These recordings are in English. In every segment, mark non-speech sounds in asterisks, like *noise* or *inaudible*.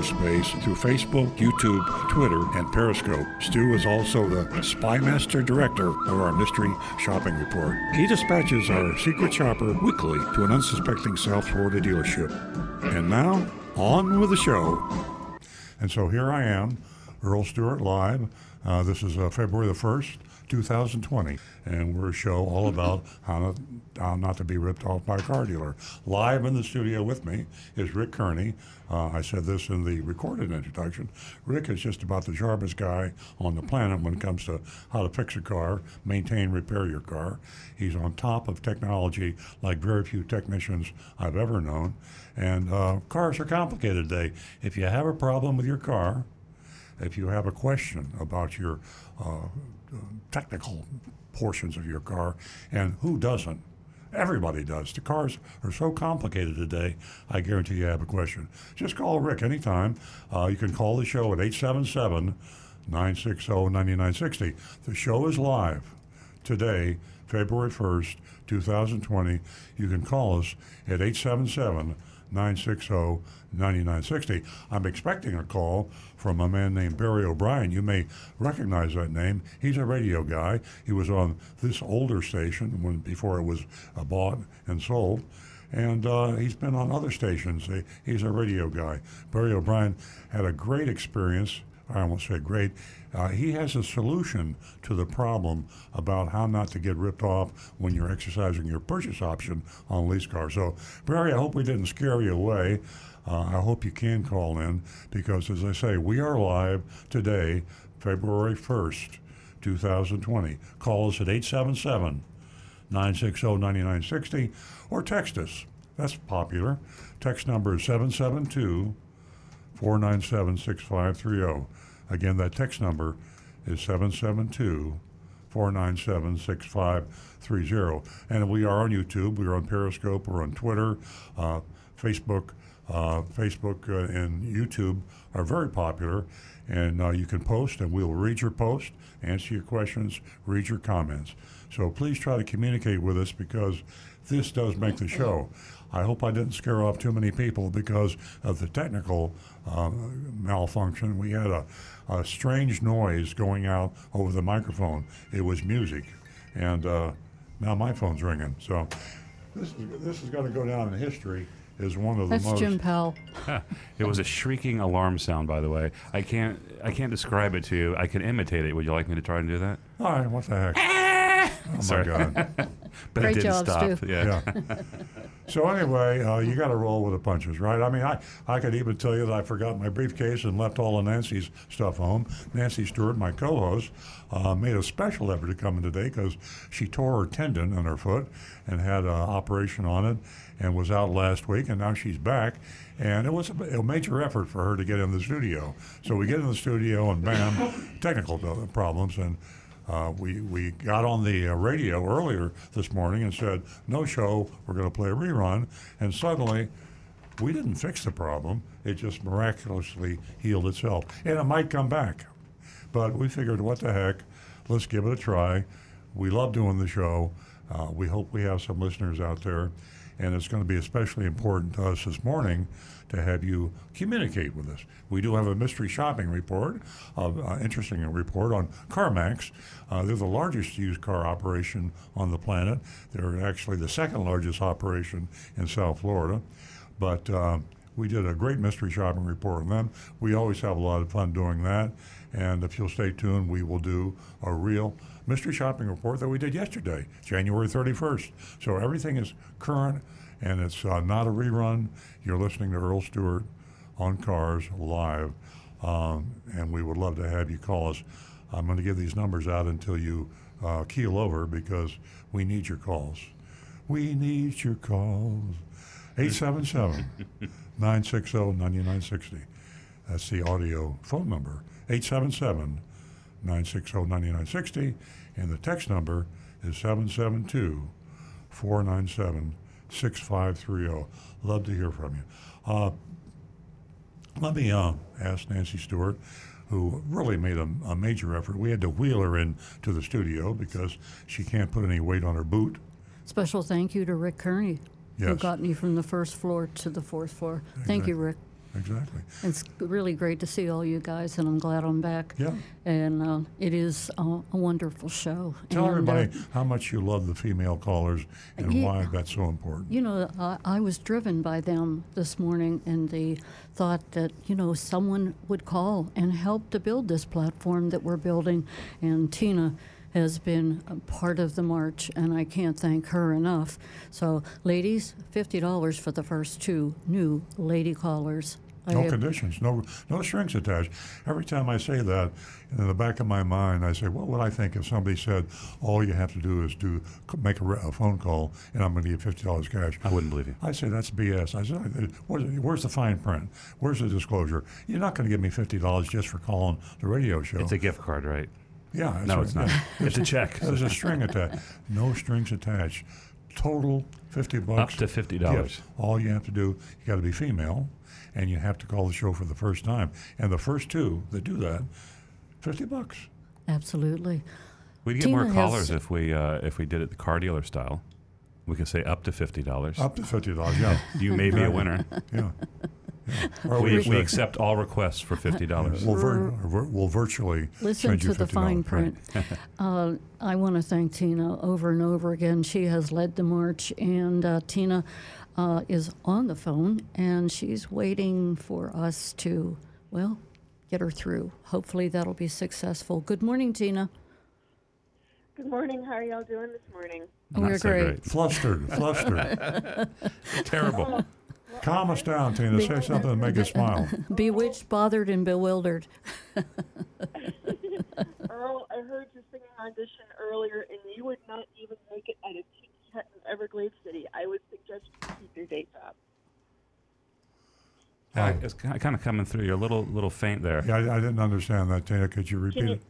cyberspace through Facebook, YouTube, Twitter, and Periscope. Stu is also the Spymaster Director of our Mystery Shopping Report. He dispatches our secret shopper weekly to an unsuspecting South Florida dealership. And now, on with the show. And so here I am, Earl Stewart Live. Uh, this is uh, February the 1st, 2020, and we're a show all about how not, how not to be ripped off by a car dealer. Live in the studio with me is Rick Kearney. Uh, I said this in the recorded introduction. Rick is just about the sharpest guy on the planet when it comes to how to fix a car, maintain, repair your car. He's on top of technology like very few technicians I've ever known. And uh, cars are complicated today. If you have a problem with your car, if you have a question about your uh, technical portions of your car, and who doesn't? Everybody does. The cars are so complicated today, I guarantee you have a question. Just call Rick anytime. Uh, you can call the show at 877 960 9960. The show is live today, February 1st, 2020. You can call us at 877 960 9960. I'm expecting a call from a man named Barry O'Brien. You may recognize that name. He's a radio guy. He was on this older station when before it was uh, bought and sold. And uh, he's been on other stations. He's a radio guy. Barry O'Brien had a great experience. I almost said great. Uh, he has a solution to the problem about how not to get ripped off when you're exercising your purchase option on a lease car. So, Barry, I hope we didn't scare you away. Uh, I hope you can call in because, as I say, we are live today, February 1st, 2020. Call us at 877 960 9960 or text us. That's popular. Text number is 772 497 6530. Again, that text number is 772 497 6530. And we are on YouTube, we're on Periscope, we're on Twitter, uh, Facebook. Uh, Facebook uh, and YouTube are very popular, and uh, you can post, and we'll read your post, answer your questions, read your comments. So please try to communicate with us because this does make the show. I hope I didn't scare off too many people because of the technical uh, malfunction. We had a, a, strange noise going out over the microphone. It was music, and uh, now my phone's ringing. So this is, this is going to go down in history is one of That's the most. Jim Pell. *laughs* it was a shrieking alarm sound, by the way. I can't I can't describe it to you. I can imitate it. Would you like me to try and do that? All right, what the heck? *laughs* oh Sorry. my God. *laughs* but Great it didn't job, stop. Stu. Yeah. Yeah. So anyway, uh, you got to roll with the punches, right? I mean, I, I could even tell you that I forgot my briefcase and left all of Nancy's stuff home. Nancy Stewart, my co-host, uh, made a special effort to come in today because she tore her tendon in her foot and had an operation on it and was out last week, and now she's back. And it was a, a major effort for her to get in the studio. So we get in the studio, and bam, technical problems, and uh, we, we got on the uh, radio earlier this morning and said, no show, we're going to play a rerun. And suddenly, we didn't fix the problem. It just miraculously healed itself. And it might come back. But we figured, what the heck, let's give it a try. We love doing the show. Uh, we hope we have some listeners out there. And it's going to be especially important to us this morning to have you communicate with us. We do have a mystery shopping report, of uh, interesting report on CarMax. Uh, they're the largest used car operation on the planet. They're actually the second largest operation in South Florida. But uh, we did a great mystery shopping report on them. We always have a lot of fun doing that. And if you'll stay tuned, we will do a real mystery shopping report that we did yesterday, January 31st. So everything is current and it's uh, not a rerun. You're listening to Earl Stewart on Cars live, um, and we would love to have you call us. I'm going to give these numbers out until you uh, keel over because we need your calls. We need your calls. 877 960 *laughs* 9960. That's the audio phone number, 877 960 9960. And the text number is 772 497 6530. Love to hear from you. Uh, let me uh, ask Nancy Stewart, who really made a, a major effort. We had to wheel her in to the studio because she can't put any weight on her boot. Special thank you to Rick Kearney, who got me from the first floor to the fourth floor. Thank you, Rick. Exactly. It's really great to see all you guys, and I'm glad I'm back. Yeah. And uh, it is uh, a wonderful show. Tell and, uh, everybody how much you love the female callers and Yeah. why that's so important. You know, I, I was driven by them this morning and the thought that, you know, someone would call and help to build this platform that we're building. And Tina has been a part of the march, and I can't thank her enough. So, ladies, $50 for the first two new lady callers. I No conditions, no no strings attached. Every time I say that, in the back of my mind, I say, "What would I think if somebody said all you have to do is do make a, re- a phone call and I'm going to give fifty dollars cash?" I wouldn't believe you. I say that's BS. I said, where's, where's the fine print? Where's the disclosure? You're not going to give me fifty dollars just for calling the radio show. It's a gift card, right? Yeah, that's No, right. it's not. It's a check. *laughs* There's a string attached. No strings attached. Total fifty bucks. Up to $50. All you have to do, you got to be female, and you have to call the show for the first time. And the first two that do that, fifty bucks. Absolutely. We'd get more callers has- if we uh, if we did it the car dealer style. We could say up to fifty dollars. Up to fifty dollars. Yeah, *laughs* You may be a winner. *laughs* yeah. Yeah. Or We, we accept all requests for fifty dollars. We'll, vir- vir- we'll virtually Listen send you to the fine dollars. print. *laughs* uh, I want to thank Tina over and over again. She has led the march, and uh, Tina uh, is on the phone, and she's waiting for us to, well, get her through. Hopefully, that'll be successful. Good morning, Tina. Good morning. How are y'all doing this morning? Oh, we're so great. great. Flustered, flustered. *laughs* Terrible. Calm us down, Tina. Say something to make us smile. *laughs* Bewitched, bothered, and bewildered. *laughs* Earl, I heard your singing audition earlier, and you would not even make it at a tiki hut in Everglades City. I would suggest you keep your day job. Uh, it's kind of coming through. You're a little little faint there. Yeah, I, I didn't understand that, Tina. Could you Can repeat you it?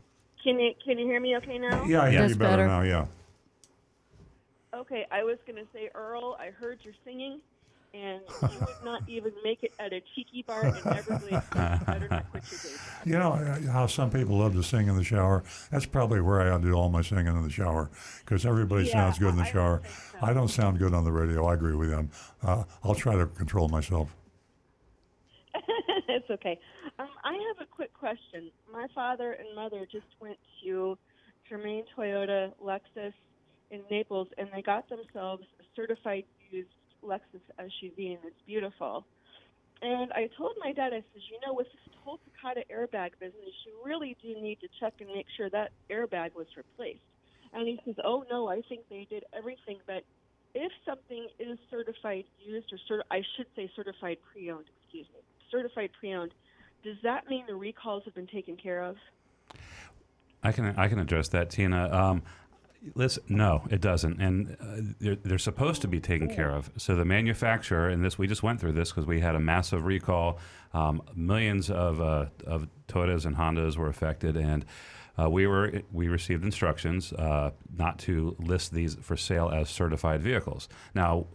can you can you hear me okay now? Yeah, I hear That's you better, better. now. Yeah. Okay, I was gonna say, Earl, I heard your singing, and you would not even make it at a tiki bar in Everglades. Better not quit your day job. You know uh, how some people love to sing in the shower. That's probably where I do all my singing in the shower because everybody Yeah, sounds good in the I- shower. so. I don't sound good on the radio. I agree with them. Uh, I'll try to control myself. *laughs* it's okay. Um, I have a quick question. My father and mother just went to Germain Toyota Lexus in Naples, and they got themselves certified used Lexus SUV, and it's beautiful. And I told my dad, I said, you know, with this whole Takata airbag business, you really do need to check and make sure that airbag was replaced. And he says, oh no, I think they did everything. But if something is certified used or cert- I should say certified pre-owned, excuse me, certified pre-owned, does that mean the recalls have been taken care of? I can I can address that, Tina. Um, listen, no, it doesn't, and uh, they're, they're supposed to be taken care of. So the manufacturer, and this we just went through this because we had a massive recall. Um, millions of uh, of Toyotas and Hondas were affected, and uh, we were we received instructions uh, not to list these for sale as certified vehicles. Now,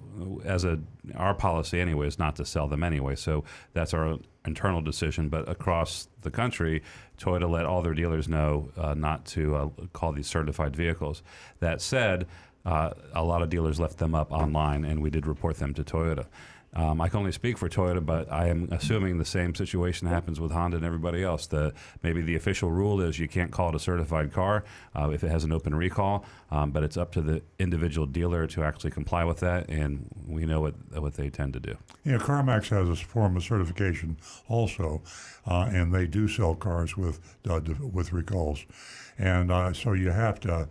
as a our policy anyway is not to sell them anyway, so that's our internal decision. But across the country, Toyota let all their dealers know uh, not to uh, call these certified vehicles. That said, uh, a lot of dealers left them up online, and we did report them to Toyota. Um, I can only speak for Toyota, but I am assuming the same situation happens with Honda and everybody else. The maybe the official rule is you can't call it a certified car uh, if it has an open recall, um, but it's up to the individual dealer to actually comply with that, and we know what what they tend to do. Yeah, CarMax has a form of certification also, uh, and they do sell cars with uh, with recalls, and uh, so you have to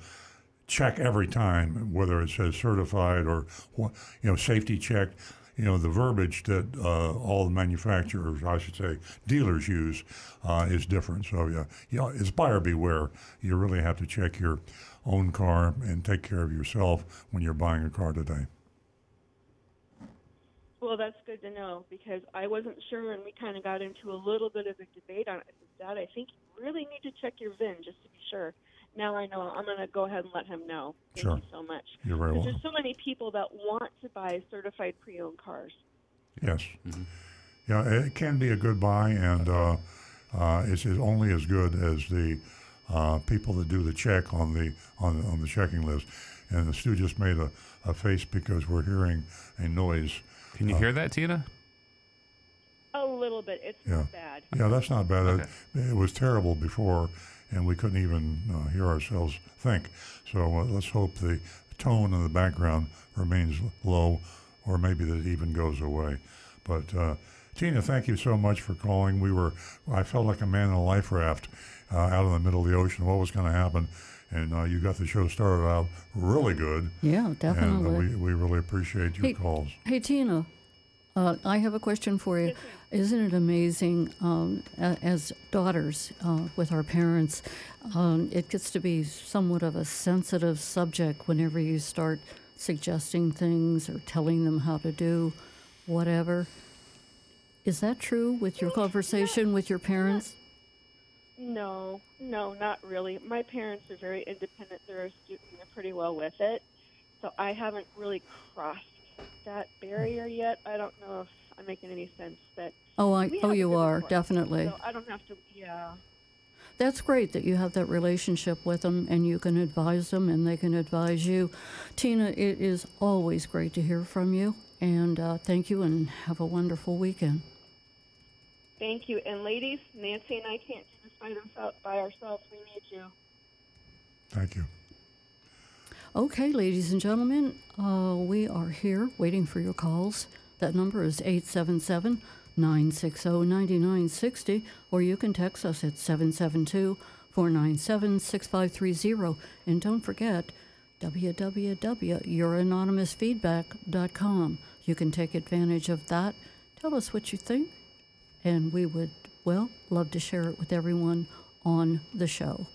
check every time whether it says certified or you know safety checked. You know the verbiage that uh, all the manufacturers, I should say, dealers use uh, is different. So yeah, yeah, it's buyer beware. You really have to check your own car and take care of yourself when you're buying a car today. Well, that's good to know because I wasn't sure, and we kind of got into a little bit of a debate on it. Dad, I think you really need to check your VIN just to be sure. Now I know. I'm going to go ahead and let him know. Thank Sure. you so much. You're very 'Cause welcome. There's so many people that want to buy certified pre-owned cars. Yes. Yeah, it can be a good buy, and uh, uh, it's, it's only as good as the uh, people that do the check on the on the, on the checking list. And Stu just made a, a face because we're hearing a noise. Can you hear that, Tina? A little bit. It's Yeah. not bad. Yeah, that's not bad. Okay. It, it was terrible before, and we couldn't even uh, hear ourselves think. So uh, let's hope the tone in the background remains low, or maybe that even goes away. But uh, Tina, thank you so much for calling. We were, I felt like a man in a life raft uh, out in the middle of the ocean. What was going to happen? And uh, you got the show started out really good. Yeah, And definitely. uh, we, we really appreciate your Hey, calls. Hey, Tina, uh, I have a question for you. Isn't it amazing um, as daughters uh, with our parents? Um, it gets to be somewhat of a sensitive subject whenever you start suggesting things or telling them how to do whatever. Is that true with your conversation with your parents? No, no, not really. My parents are very independent. They're they're pretty well with it. So I haven't really crossed that barrier yet. I don't know if I'm making any sense. That Oh, I, oh, you are rapport. definitely. So I don't have to. Yeah. That's great that you have that relationship with them and you can advise them and they can advise you. Tina, it is always great to hear from you. And uh, thank you and have a wonderful weekend. Thank you. And ladies, Nancy and I can't do this by, themselves, by ourselves. We need you. Thank you. Okay, ladies and gentlemen, uh, we are here waiting for your calls. That number is 877 960 9960, or you can text us at 772 497 6530. And don't forget www.youranonymousfeedback.com. You can take advantage of that. Tell us what you think, and we would, well, love to share it with everyone on the show.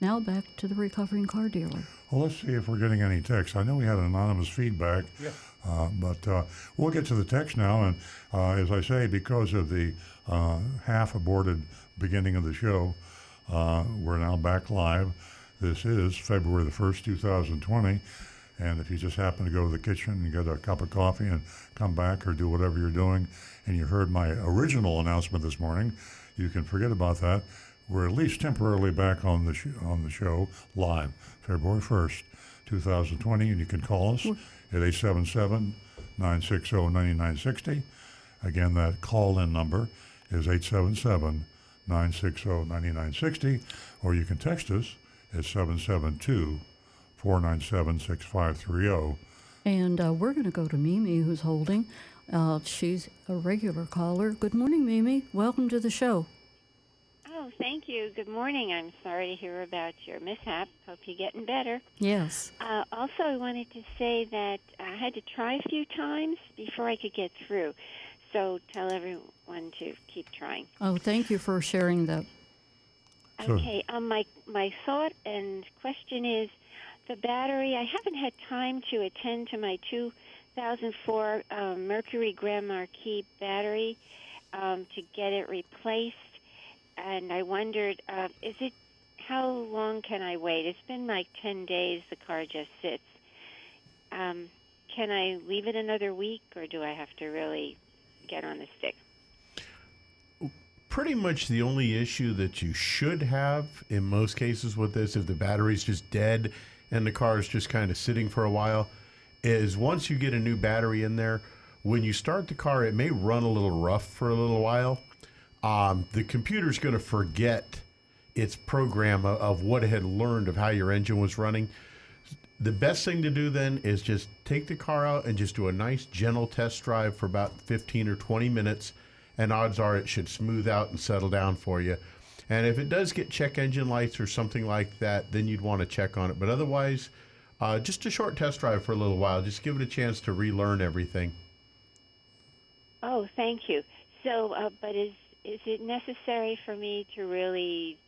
Now back to the recovering car dealer. Well, let's see if we're getting any text. I know we had anonymous feedback, uh, but uh, we'll get to the text now. And uh, as I say, because of the uh, half aborted beginning of the show, uh, we're now back live. This is February the 1st, 2020. And if you just happen to go to the kitchen and get a cup of coffee and come back or do whatever you're doing, and you heard my original announcement this morning, you can forget about that. We're at least temporarily back on the sh- on the show live, February 1st, 2020, and you can call us at 877-960-9960. Again, that call-in number is 877-960-9960, or you can text us at 772 497 6530. And uh, we're going to go to Mimi, who's holding. Uh, she's a regular caller. Good morning, Mimi. Welcome to the show. Oh, thank you. Good morning. I'm sorry to hear about your mishap. Hope you're getting better. Yes. Uh, also, I wanted to say that I had to try a few times before I could get through. So tell everyone to keep trying. Oh, thank you for sharing that. Okay. Um, my my thought and question is the battery. I haven't had time to attend to my 2004 um, Mercury Grand Marquis battery um, to get it replaced, and I wondered, uh, is it how long can I wait? It's been like 10 days. The car just sits. Um, can I leave it another week, or do I have to really get on the stick? pretty much the only issue that you should have in most cases with this, if the battery's just dead and the car is just kind of sitting for a while, is once you get a new battery in there, when you start the car, it may run a little rough for a little while. Um, the computer's going to forget its program of, of what it had learned of how your engine was running. The best thing to do then is just take the car out and just do a nice gentle test drive for about 15 or 20 minutes, and odds are it should smooth out and settle down for you. And if it does get check engine lights or something like that, then you'd want to check on it. But otherwise, uh, just a short test drive for a little while. Just give it a chance to relearn everything. Oh, thank you. So, uh, but is is it necessary for me to really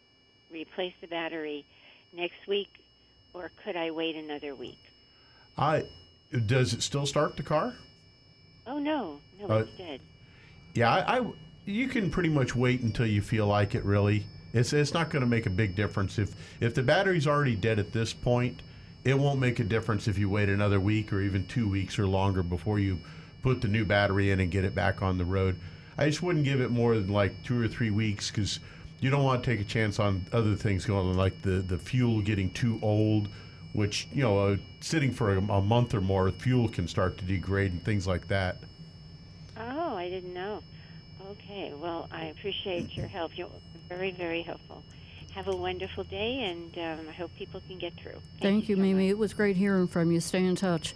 replace the battery next week, or could I wait another week? I does it still start the car? Oh no, no, Uh, it's dead. Yeah, I, I you can pretty much wait until you feel like it. Really, it's it's not going to make a big difference if if the battery's already dead at this point. It won't make a difference if you wait another week or even two weeks or longer before you put the new battery in and get it back on the road. I just wouldn't give it more than like two or three weeks because you don't want to take a chance on other things going on, like the the fuel getting too old, which you know, uh, sitting for a, a month or more, fuel can start to degrade and things like that. Oh, I didn't know. Okay, well, I appreciate your help. You're very, very helpful. Have a wonderful day, and um, I hope people can get through. Thank you, so Mimi. much. It was great hearing from you. Stay in touch.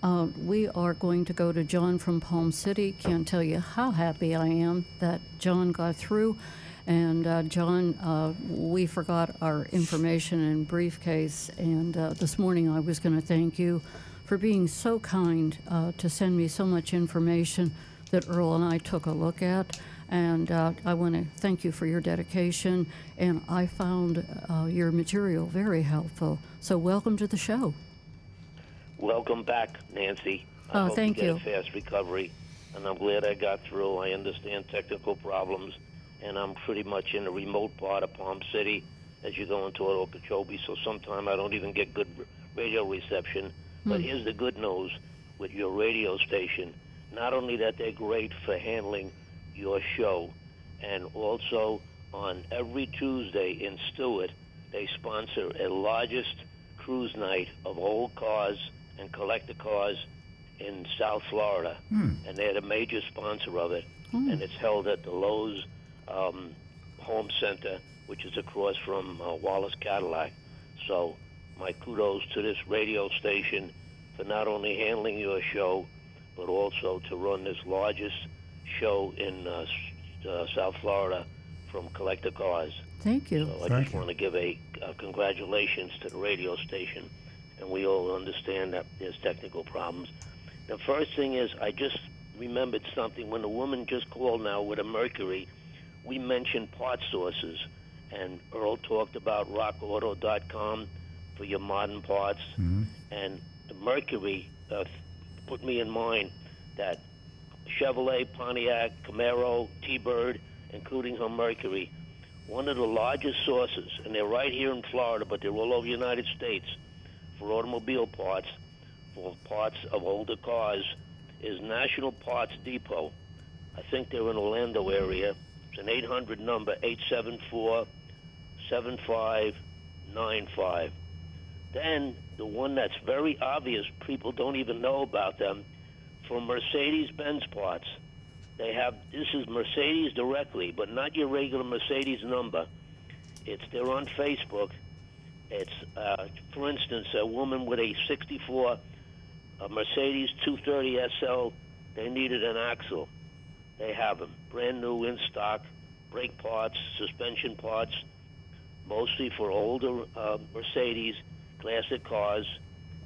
Uh, we are going to go to John from Palm City. Can't tell you how happy I am that John got through. And uh, John, uh, we forgot our information and briefcase. And uh, this morning I was going to thank you for being so kind uh, to send me so much information that Earl and I took a look at. And uh, I want to thank you for your dedication. And I found your material very helpful. So, welcome to the show. Welcome back, Nancy. I Oh, hope thank you. you. Get a fast recovery, and I'm glad I got through. I understand technical problems, and I'm pretty much in the remote part of Palm City as you go into Okeechobee. So sometimes I don't even get good radio reception. But hmm. here's the good news with your radio station. Not only that they're great for handling your show, and also on every Tuesday in Stuart, they sponsor a largest cruise night of old cars and collector cars in South Florida, and they're the major sponsor of it, and it's held at the Lowe's um, Home Center, which is across from uh, Wallace Cadillac. So, my kudos to this radio station for not only handling your show, but also to run this largest show in uh, uh, South Florida from collector cars. Thank you. So I Thank just you. want to give a uh, congratulations to the radio station, and we all understand that there's technical problems. The first thing is I just remembered something when the woman just called now with a Mercury. We mentioned part sources, and Earl talked about RockAuto.com for your modern parts, and the Mercury uh, put me in mind that Chevrolet, Pontiac, Camaro, T-Bird, including her Mercury, one of the largest sources, and they're right here in Florida, but they're all over the United States for automobile parts, for parts of older cars, is National Parts Depot. I think they're in Orlando area. It's an 800 number, 874 7595. Then the one that's very obvious, people don't even know about them, for Mercedes Benz parts. They have this is Mercedes directly, but not your regular Mercedes number. It's they're on Facebook. It's uh, for instance a woman with a 64 a Mercedes 230 SL. They needed an axle. They have them brand new in stock, brake parts, suspension parts, mostly for older uh, Mercedes classic cars,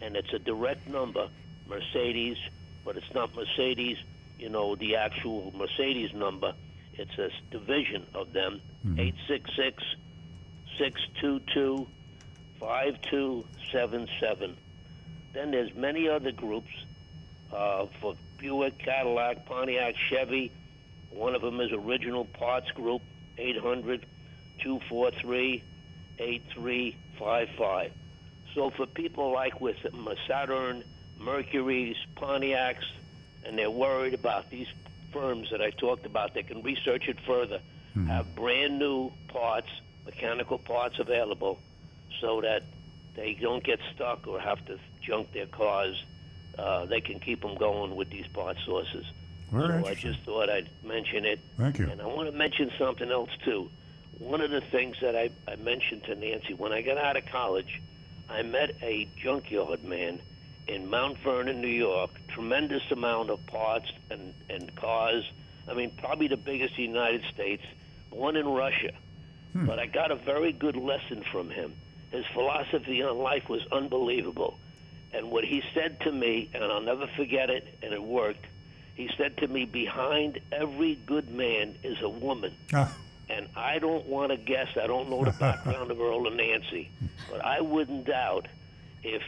and it's a direct number, Mercedes, but it's not Mercedes, you know, the actual Mercedes number. It's a division of them, 866 622 5277. Then there's many other groups uh, for Buick, Cadillac, Pontiac, Chevy. One of them is Original Parts Group, 800 243 8355. So for people like with Saturn, Mercury's, Pontiacs, and they're worried about these firms that I talked about, they can research it further, have brand new parts, mechanical parts available, so that they don't get stuck or have to junk their cars. Uh, they can keep them going with these part sources. Very so I just thought I'd mention it. Thank you. And I want to mention something else too. One of the things that I, I mentioned to Nancy when I got out of college, I met a junkyard man in Mount Vernon, New York. Tremendous amount of parts and, and cars. I mean, probably the biggest in the United States. One in Russia. But I got a very good lesson from him. His philosophy on life was unbelievable. And what he said to me, and I'll never forget it, and it worked. He said to me, "Behind every good man is a woman." Ah, And I don't want to guess. I don't know the background of Earl and Nancy, but I wouldn't doubt if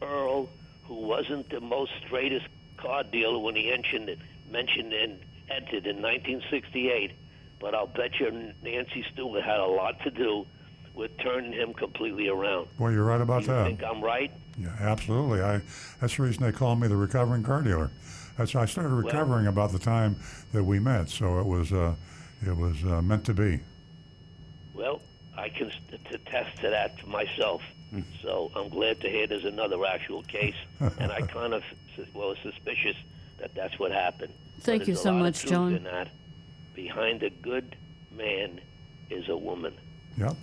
Earl, who wasn't the most straightest car dealer when he mentioned it, mentioned and entered in 1968. But I'll bet you Nancy Stewart had a lot to do with turning him completely around. Well, you're right about Do you that. think I'm right? Yeah, absolutely. I that's the reason they call me the recovering car dealer. That's I started recovering about the time that we met, so it was uh, it was uh, meant to be. Well, I can st- attest to that to myself. So I'm glad to hear there's another actual case, *laughs* and I kind of sus- well suspicious that that's what happened. Thank you a so lot of much, truth John. In that, behind a good man is a woman. Yep.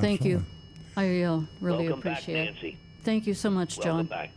Thank you. I uh, really Welcome appreciate back, Nancy. Thank you so much, Welcome John. back.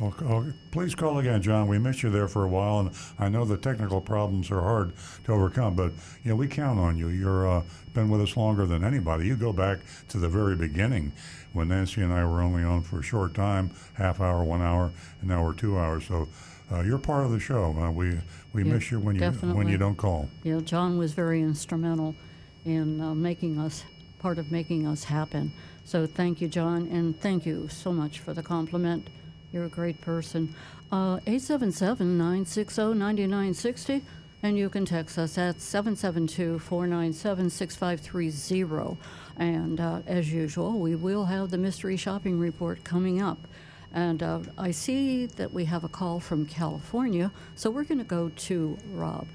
Well, oh, please call again, John. We missed you there for a while, and I know the technical problems are hard to overcome, but you know we count on you. You're uh, been with us longer than anybody. You go back to the very beginning when Nancy and I were only on for a short time, half hour, one hour, and now we're two hours. So uh, you're part of the show. Uh, we we Yeah, miss you when you when you don't call. Yeah, John was very instrumental in uh, making us part of making us happen. So thank you, John, and thank you so much for the compliment. You're a great person. Uh, 877-960-9960, and you can text us at 772-497-6530. And uh, as usual, we will have the mystery shopping report coming up. And uh, I see that we have a call from California, so we're going to go to Rob.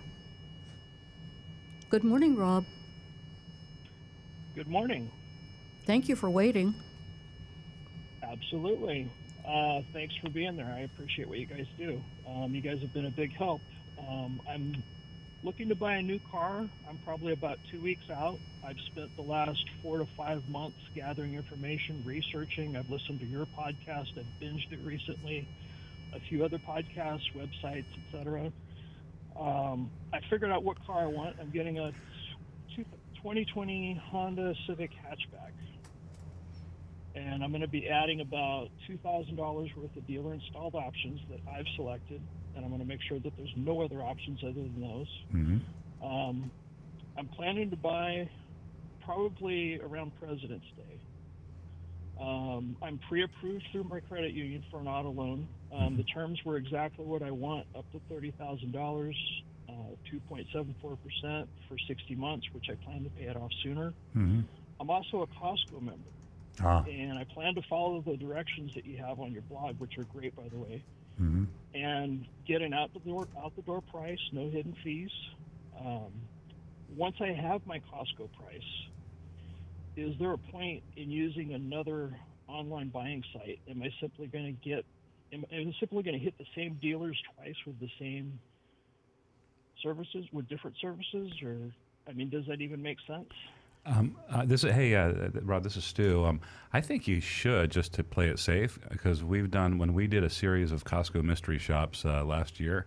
Good morning, Rob. Good morning. Thank you for waiting. Absolutely. Uh, thanks for being there. I appreciate what you guys do. Um, you guys have been a big help. Um, I'm looking to buy a new car. I'm probably about two weeks out. I've spent the last four to five months gathering information, researching. I've listened to your podcast. I've binged it recently, a few other podcasts, websites, etc. Um, I figured out what car I want. I'm getting a 2020 Honda Civic hatchback and I'm going to be adding about $2,000 worth of dealer installed options that I've selected, and I'm going to make sure that there's no other options other than those. hmm Um, I'm planning to buy probably around President's Day. Um, I'm pre-approved through my credit union for an auto loan. Um, the terms were exactly what I want, up to thirty thousand dollars, 2.74 percent for 60 months, which I plan to pay it off sooner. hmm I'm also a Costco member Ah. and I plan to follow the directions that you have on your blog, which are great, by the way. hmm And get an out the door out the door price, no hidden fees. Um, once I have my Costco price, is there a point in using another online buying site? Am I simply going to get? Am, am I simply going to hit the same dealers twice with the same services, with different services, or I mean, does that even make sense? Um, uh, this is hey, uh, Rob. This is Stu. Um, I think you should just to play it safe because we've done when we did a series of Costco mystery shops uh, last year.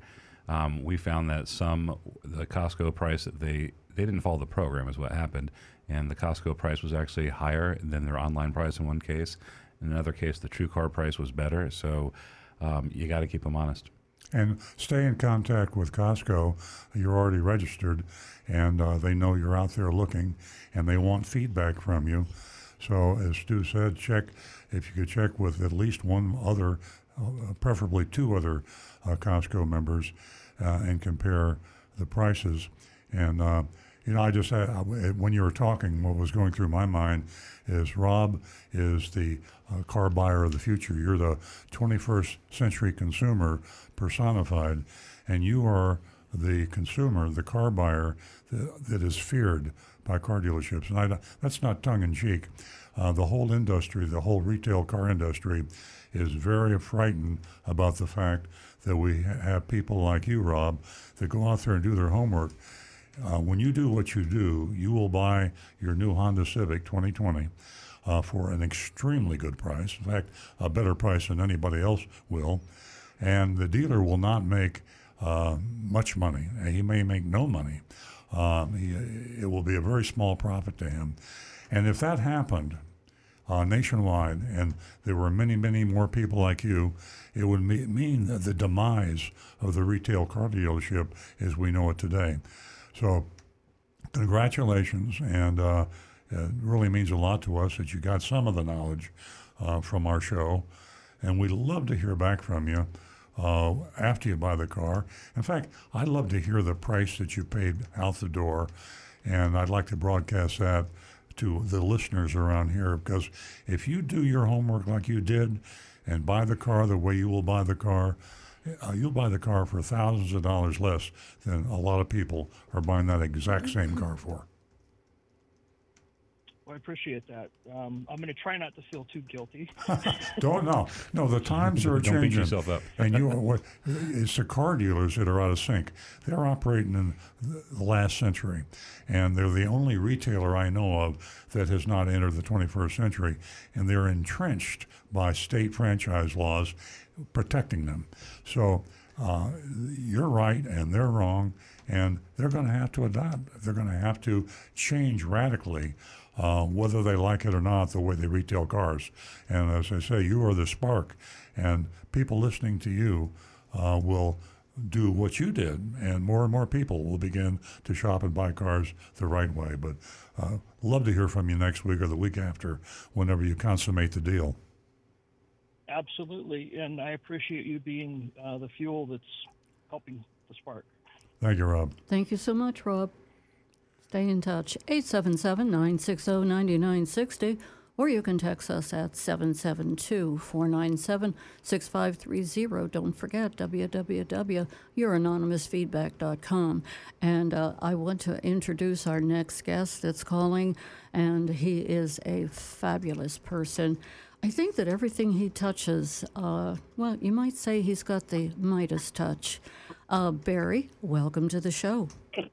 Um, we found that some the Costco price they they didn't follow the program is what happened, and the Costco price was actually higher than their online price in one case. In another case, the True Car price was better. So um, you got to keep them honest. And stay in contact with Costco. You're already registered, and uh, they know you're out there looking, and they want feedback from you. So, as Stu said, check if you could check with at least one other, uh, preferably two other uh, Costco members, uh, and compare the prices. And uh, you know, I just had, when you were talking, what was going through my mind is Rob is the uh, car buyer of the future. You're the 21st century consumer personified, and you are the consumer, the car buyer that, is feared by car dealerships. And I, that's not tongue in cheek. Uh, the whole industry, the whole retail car industry, is very frightened about the fact that we ha- have people like you, Rob, that go out there and do their homework. Uh, when you do what you do, you will buy your new Honda Civic 2020 uh, for an extremely good price. In fact, a better price than anybody else will. And the dealer will not make uh, much money. He may make no money. Um, he, it will be a very small profit to him. And if that happened uh, nationwide, and there were many, many more people like you, it would me- mean the demise of the retail car dealership as we know it today. So, congratulations, and uh, it really means a lot to us that you got some of the knowledge uh, from our show, and we'd love to hear back from you uh, after you buy the car. In fact, I'd love to hear the price that you paid out the door, and I'd like to broadcast that to the listeners around here because if you do your homework like you did and buy the car the way you will buy the car, uh, you'll buy the car for thousands of dollars less than a lot of people are buying that exact same car for. Well, I appreciate that. Um, I'm going to try not to feel too guilty. *laughs* Don't no no. The times are Don't beat changing. yourself up. and you what? It's the car dealers that are out of sync. They're operating in the last century, and they're the only retailer I know of that has not entered the 21st century, and they're entrenched by state franchise laws protecting them. So uh, you're right, and they're wrong, and they're going to have to adapt. They're going to have to change radically uh, whether they like it or not, the way they retail cars. And as I say, you are the spark, and people listening to you uh, will do what you did, and more and more people will begin to shop and buy cars the right way. But uh, love to hear from you next week or the week after, whenever you consummate the deal. Absolutely, and I appreciate you being uh, the fuel that's helping the spark. Thank you, Rob. Thank you so much, Rob. Stay in touch. 877 960 9960, or you can text us at 772 497 6530. Don't forget www.youranonymousfeedback.com. And uh, I want to introduce our next guest that's calling, and he is a fabulous person. I think that everything he touches, uh, well, you might say he's got the Midas touch. Uh, Barry, welcome to the show. *laughs*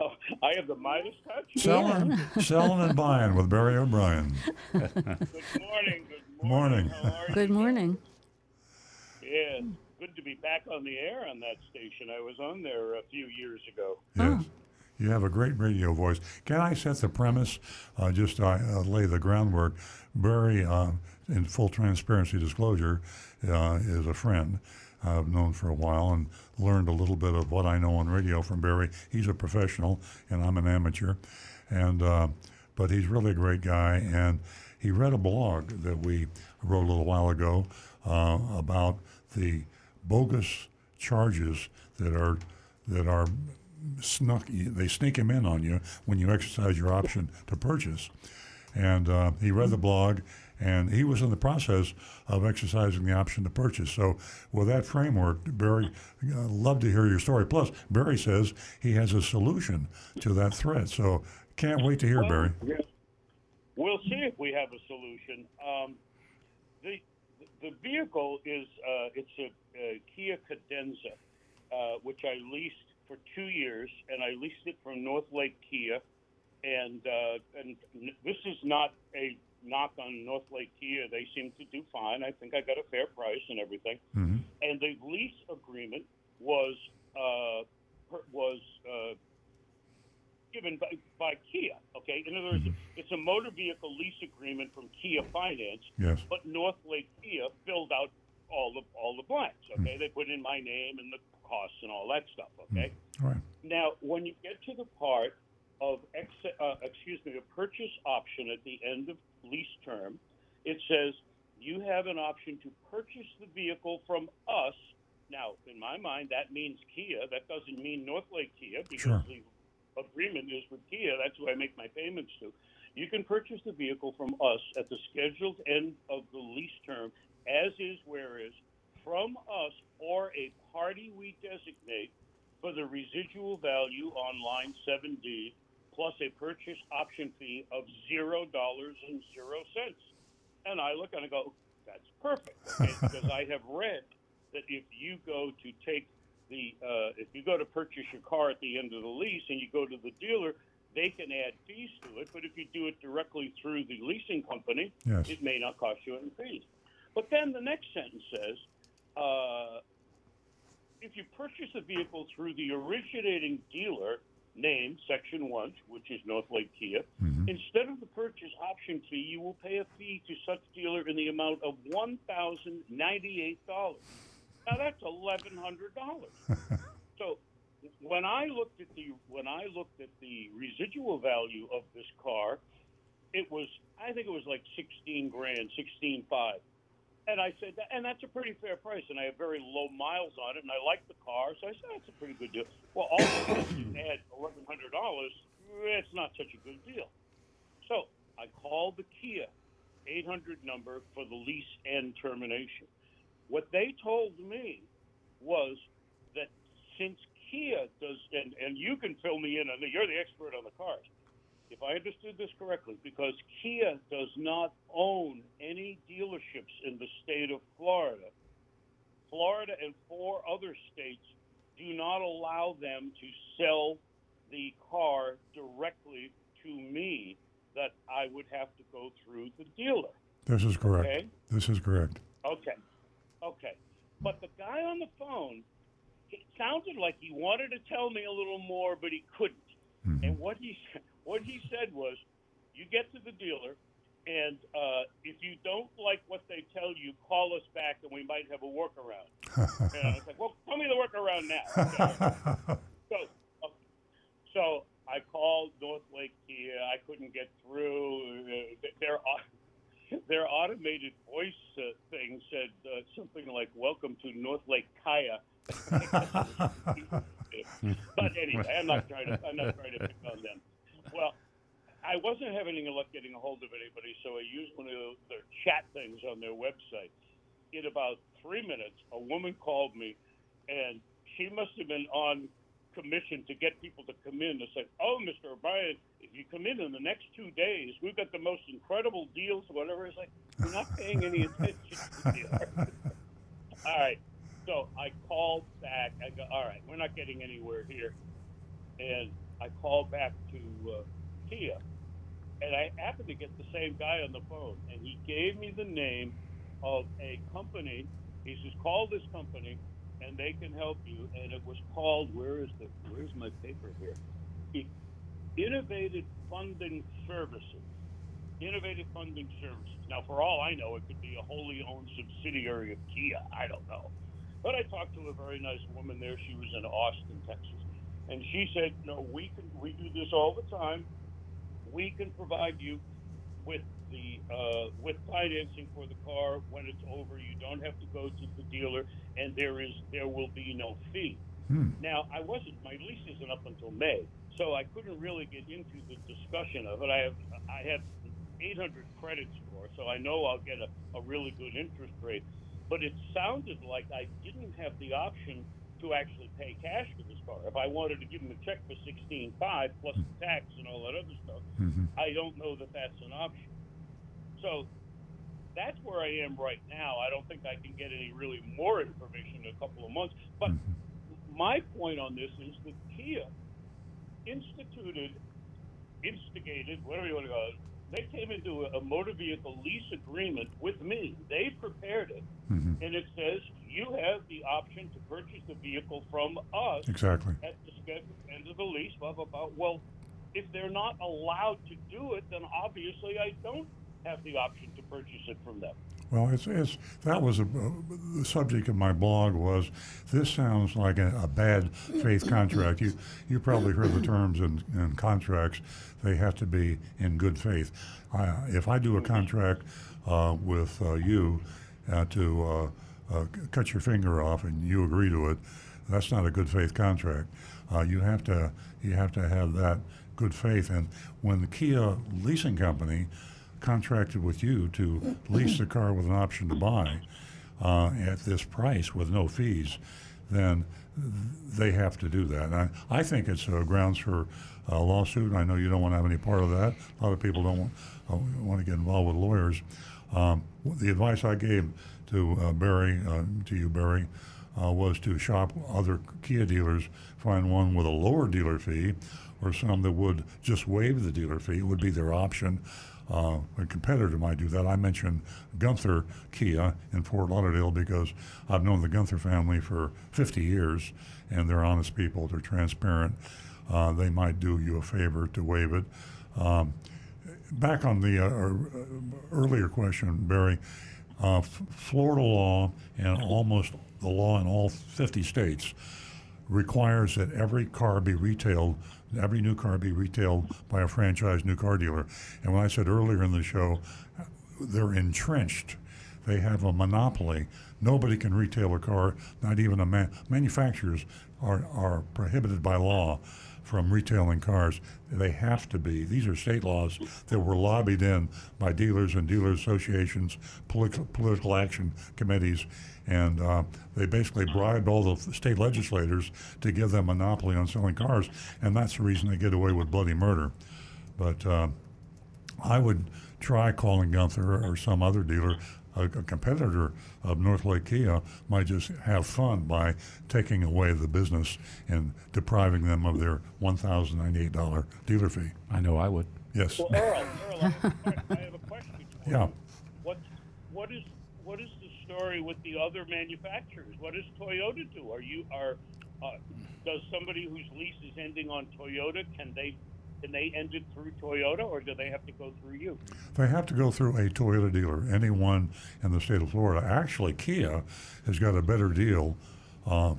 Oh, I have the Midas touch. Selling, selling and buying with Barry O'Brien. *laughs* Good morning. Good Morning. How are you? Good morning. Yeah, good to be back on the air on that station. I was on there a few years ago. Yes. You have a great radio voice. Can I set the premise? Uh, just uh, uh, lay the groundwork. Barry, uh, in full transparency disclosure, uh, is a friend I've known for a while and learned a little bit of what I know on radio from Barry. He's a professional, and I'm an amateur, and uh, but he's really a great guy. And he read a blog that we wrote a little while ago about the bogus charges that are that are snuck they sneak him in on you when you exercise your option to purchase. And uh, he read the blog and he was in the process of exercising the option to purchase. So with that framework barry uh, love to hear your story. Plus barry says he has a solution to that threat. So can't wait to hear barry. Yes. We'll see if we have a solution. Um, the the vehicle is uh, it's a, a Kia Cadenza, uh, which I leased for two years, and I leased it from North Lake Kia, and uh, and this is not a knock on North Lake Kia. They seem to do fine. I think I got a fair price and everything. Mhm. And the lease agreement was uh, was uh, given by, by Kia. Okay, in other words, it's a motor vehicle lease agreement from Kia Finance, yes but North Lake Kia filled out all the all the blanks. Okay, they put in my name and the costs and all that stuff. Okay. all right Now, when you get to the part of ex- uh, excuse me, a purchase option at the end of lease term, it says you have an option to purchase the vehicle from us. Now, in my mind, that means Kia. That doesn't mean North Lake Kia because Sure. the agreement is with Kia. That's who I make my payments to. You can purchase the vehicle from us at the scheduled end of the lease term, as is, where is, from us or a party we designate for the residual value on line 7D plus a purchase option fee of zero dollars and zero cents. And I look and I go, that's perfect, okay? *laughs* because I have read that if you go to take the, uh, if you go to purchase your car at the end of the lease and you go to the dealer, they can add fees to it. But if you do it directly through the leasing company, Yes. it may not cost you any fees. But then the next sentence says, uh, if you purchase a vehicle through the originating dealer name, Section 1, which is North Lake Kia, instead of the purchase option fee, you will pay a fee to such dealer in the amount of $1,098. Now that's $1,100. *laughs* so when I looked at the when I looked at the residual value of this car, it was I think it was like 16 grand, 16.5. And I said, and that's a pretty fair price, and I have very low miles on it, and I like the car, so I said that's a pretty good deal. Well, all of a sudden you *clears throat* add eleven hundred dollars, it's not such a good deal. So I called the Kia 800 number for the lease and termination. What they told me was that since Kia does, and, and you can fill me in, and you're the expert on the cars. If I understood this correctly, because Kia does not own any dealerships in the state of Florida, Florida and four other states do not allow them to sell the car directly to me that I would have to go through the dealer. This is correct. Okay. This is correct. Okay. Okay. But the guy on the phone, it sounded like he wanted to tell me a little more, but he couldn't. Mm-hmm. And what he what he said was, you get to the dealer, and uh, if you don't like what they tell you, call us back, and we might have a workaround. *laughs* and I was like, well, tell me the workaround now. *laughs* so, uh, so I called North Lake Kia. I couldn't get through. Uh, their *laughs* their automated voice uh, thing said uh, something like "Welcome to North Lake Kia." but anyway, I'm not trying to I'm not trying to pick on them. Well, I wasn't having any luck getting a hold of anybody, so I used one of their chat things on their website. In about three minutes, a woman called me, and she must have been on commission to get people to come in. They said, "Oh, Mr. O'Brien, if you come in in the next two days, we've got the most incredible deals, whatever." It's like you're not paying any attention to the. *laughs* All right. So I called back. I go, all right, we're not getting anywhere here. And I called back to uh, Kia. And I happened to get the same guy on the phone. And he gave me the name of a company. He says, call this company and they can help you. And it was called, where is the, where's my paper here? Innovative Funding Services. Innovative Funding Services. Now, for all I know, it could be a wholly owned subsidiary of Kia. I don't know. But I talked to a very nice woman there. She was in Austin, Texas, and she said, "No, we can. We do this all the time. We can provide you with the uh, with financing for the car when it's over. You don't have to go to the dealer, and there is there will be no fee." Now, I wasn't. My lease isn't up until May, so I couldn't really get into the discussion of it. I have I have 800 credit score, so I know I'll get a, a really good interest rate. But it sounded like I didn't have the option to actually pay cash for car. If I wanted to give them a check for 16.5 plus the hmm. tax and all that other stuff, mm-hmm. I don't know that that's an option. So that's where I am right now. I don't think I can get any really more information in a couple of months. But mm-hmm. my point on this is that Kia instituted, instigated, whatever you want to call it, they came into a, a motor vehicle lease agreement with me. They prepared it, mm-hmm. and it says you have the option to purchase the vehicle from us Exactly. at the scheduled end of the lease. Blah blah blah. Well, if they're not allowed to do it, then obviously I don't have the option to purchase it from them. Well, it's, it's that was a, the subject of my blog was this sounds like a, a bad faith contract. You you probably heard the terms in, in contracts; they have to be in good faith. I, if I do a contract uh, with uh, you uh, to uh, cut your finger off and you agree to it, that's not a good faith contract. Uh, you have to you have to have that good faith. And when the Kia leasing company contracted with you to lease the car with an option to buy uh, at this price with no fees, then they have to do that. And I, I think it's uh, grounds for a lawsuit. I know you don't want to have any part of that. A lot of people don't want, uh, want to get involved with lawyers. Um, the advice I gave to uh, Barry, uh, to you, Barry, uh, was to shop other Kia dealers, find one with a lower dealer fee, or some that would just waive the dealer fee. It would be their option. Uh, a competitor might do that. I mentioned Gunther Kia in Fort Lauderdale because I've known the Gunther family for 50 years, and they're honest people. They're transparent. Uh, they might do you a favor to waive it. Um, back on the uh, earlier question, Barry, uh, Florida law and almost the law in all 50 states requires that every car be retailed, every new car be retailed by a franchise new car dealer. And when I said earlier in the show, they're entrenched. they have a monopoly. Nobody can retail a car, not even a man. Manufacturers are, are prohibited by law from retailing cars. They have to be. These are state laws that were lobbied in by dealers and dealer associations, political, political action committees, and uh, they basically bribed all the state legislators to give them monopoly on selling cars, and that's the reason they get away with bloody murder. But uh, I would try calling Gunther or some other dealer. A, a competitor of North Lake Kia might just have fun by taking away the business and depriving them of their $1,098 dealer fee. I know I would. Yes. Well, Earl, Earl, *laughs* I have a que- I have a question for Yeah. you. What, what is, what is the story with the other manufacturers? What does Toyota do? Are you, are, uh, does somebody whose lease is ending on Toyota, can they, can they end it through Toyota, or do they have to go through you? They have to go through a Toyota dealer, anyone in the state of Florida. Actually, Kia has got a better deal. Uh,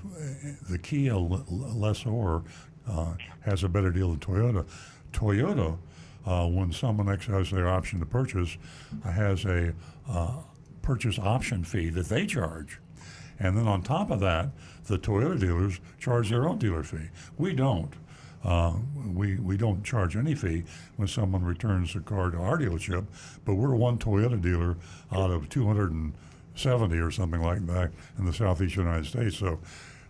the Kia lessor uh, has a better deal than Toyota. Toyota, uh, when someone exercises their option to purchase, has a uh, purchase option fee that they charge. And then on top of that, the Toyota dealers charge their own dealer fee. We don't. Uh, we, we don't charge any fee when someone returns a car to our dealership, but we're one Toyota dealer out of 270 or something like that in the southeast United States. So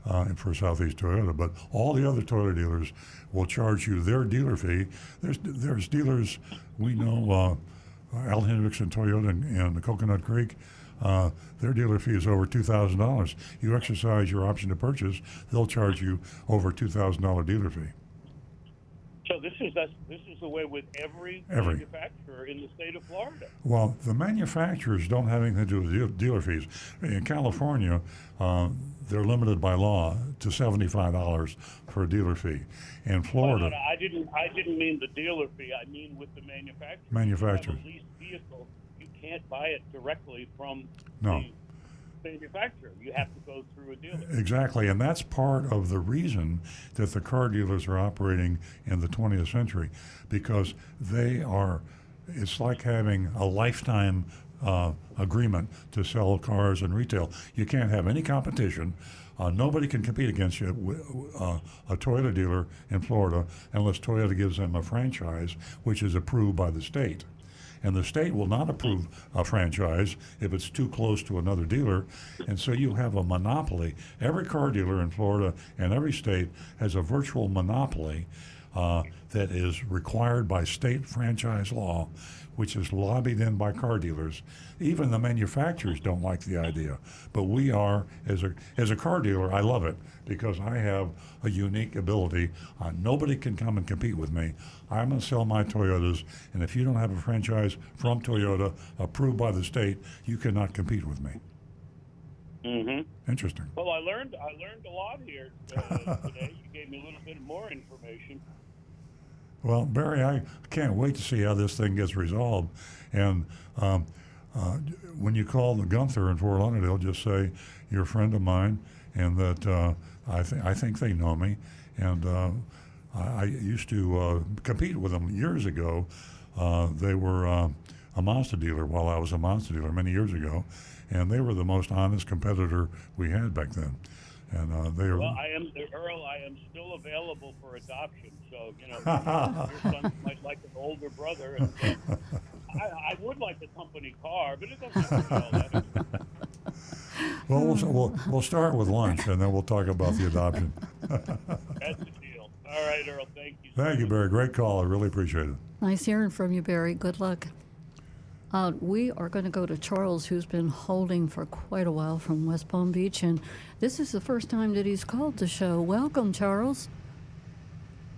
uh, for Southeast Toyota, but all the other Toyota dealers will charge you their dealer fee. There's there's dealers we know, uh, Al Hendrickson Toyota in Coconut Creek. Uh, their dealer fee is over two thousand dollars. You exercise your option to purchase, they'll charge you over two thousand dollar dealer fee. So this is, that's, this is the way with every Every. manufacturer in the state of Florida. Well, the manufacturers don't have anything to do with deal- dealer fees. In California, uh, they're limited by law to seventy-five dollars for a dealer fee. In Oh, no, Florida, no, I didn't, I didn't mean the dealer fee, I mean with the manufacturer. Manufacturers. If you leased vehicle, you can't buy it directly from No. the manufacturer. You have to go through a dealer. Exactly, and that's part of the reason that the car dealers are operating in the 20th century because they are, it's like having a lifetime uh, agreement to sell cars in retail. You can't have any competition. Uh, nobody can compete against you, uh, a Toyota dealer in Florida, unless Toyota gives them a franchise, which is approved by the state and the state will not approve a franchise if it's too close to another dealer, and so you have a monopoly. Every car dealer in Florida and every state has a virtual monopoly uh, that is required by state franchise law, which is lobbied in by car dealers. Even the manufacturers don't like the idea, but we are as a as a car dealer. I love it because I have a unique ability. Uh, nobody can come and compete with me. I'm going to sell my Toyotas, and if you don't have a franchise from Toyota approved by the state, you cannot compete with me. Mm-hmm. Interesting. Well, I learned, I learned a lot here uh, today. *laughs* You gave me a little bit more information. Well, Barry, I can't wait to see how this thing gets resolved. And um, uh, when you call the Gunther in Fort Lauderdale, just say you're a friend of mine, and that uh, I, th- I think they know me. And uh, I, I used to uh, compete with them years ago. Uh, they were uh, a Mazda dealer while I was a Mazda dealer many years ago, and they were the most honest competitor we had back then. And uh, they were. Well, I am Earl. I am still available for adoption. So you know, *laughs* your son might like an older brother. And, I, I would like a company car, but it doesn't have to be all that. *laughs* Well, we'll, we'll, we'll start with lunch, and then we'll talk about the adoption. *laughs* That's the deal. All right, Earl. Thank you. Thank you, Barry. Great call. I really appreciate it. Nice hearing from you, Barry. Good luck. Uh, we are going to go to Charles, who's been holding for quite a while from West Palm Beach, and this is the first time that he's called the show. Welcome, Charles.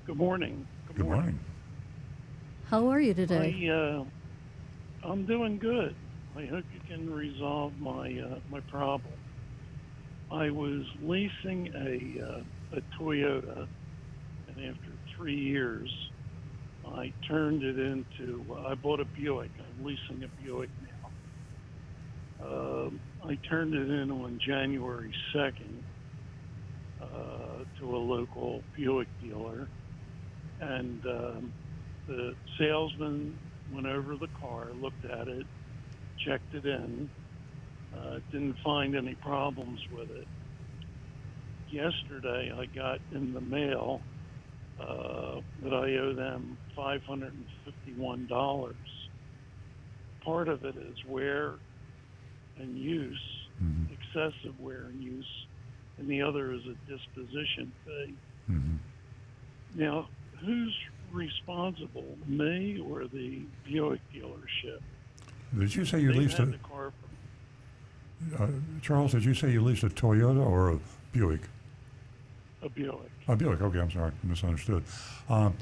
Good morning. Good morning. How are you today? I, uh, I'm doing good. I hope you can resolve my uh, my problem. I was leasing a uh, a Toyota, and after three years, I turned it into. I bought a Buick. I'm leasing a Buick now. Um I turned it in on January second uh, to a local Buick dealer, and um, the salesman went over the car, looked at it, checked it in, Uh, didn't find any problems with it. Yesterday, I got in the mail uh, that I owe them $551. Part of it is wear and use, Mhm. excessive wear and use, and the other is a disposition fee. Mhm. Now, who's responsible, me or the Buick dealership? Did you say you They leased a the car from uh, Charles? Did you say you leased a Toyota or a Buick? a Buick. A Buick. Okay, I'm sorry, I misunderstood. Um,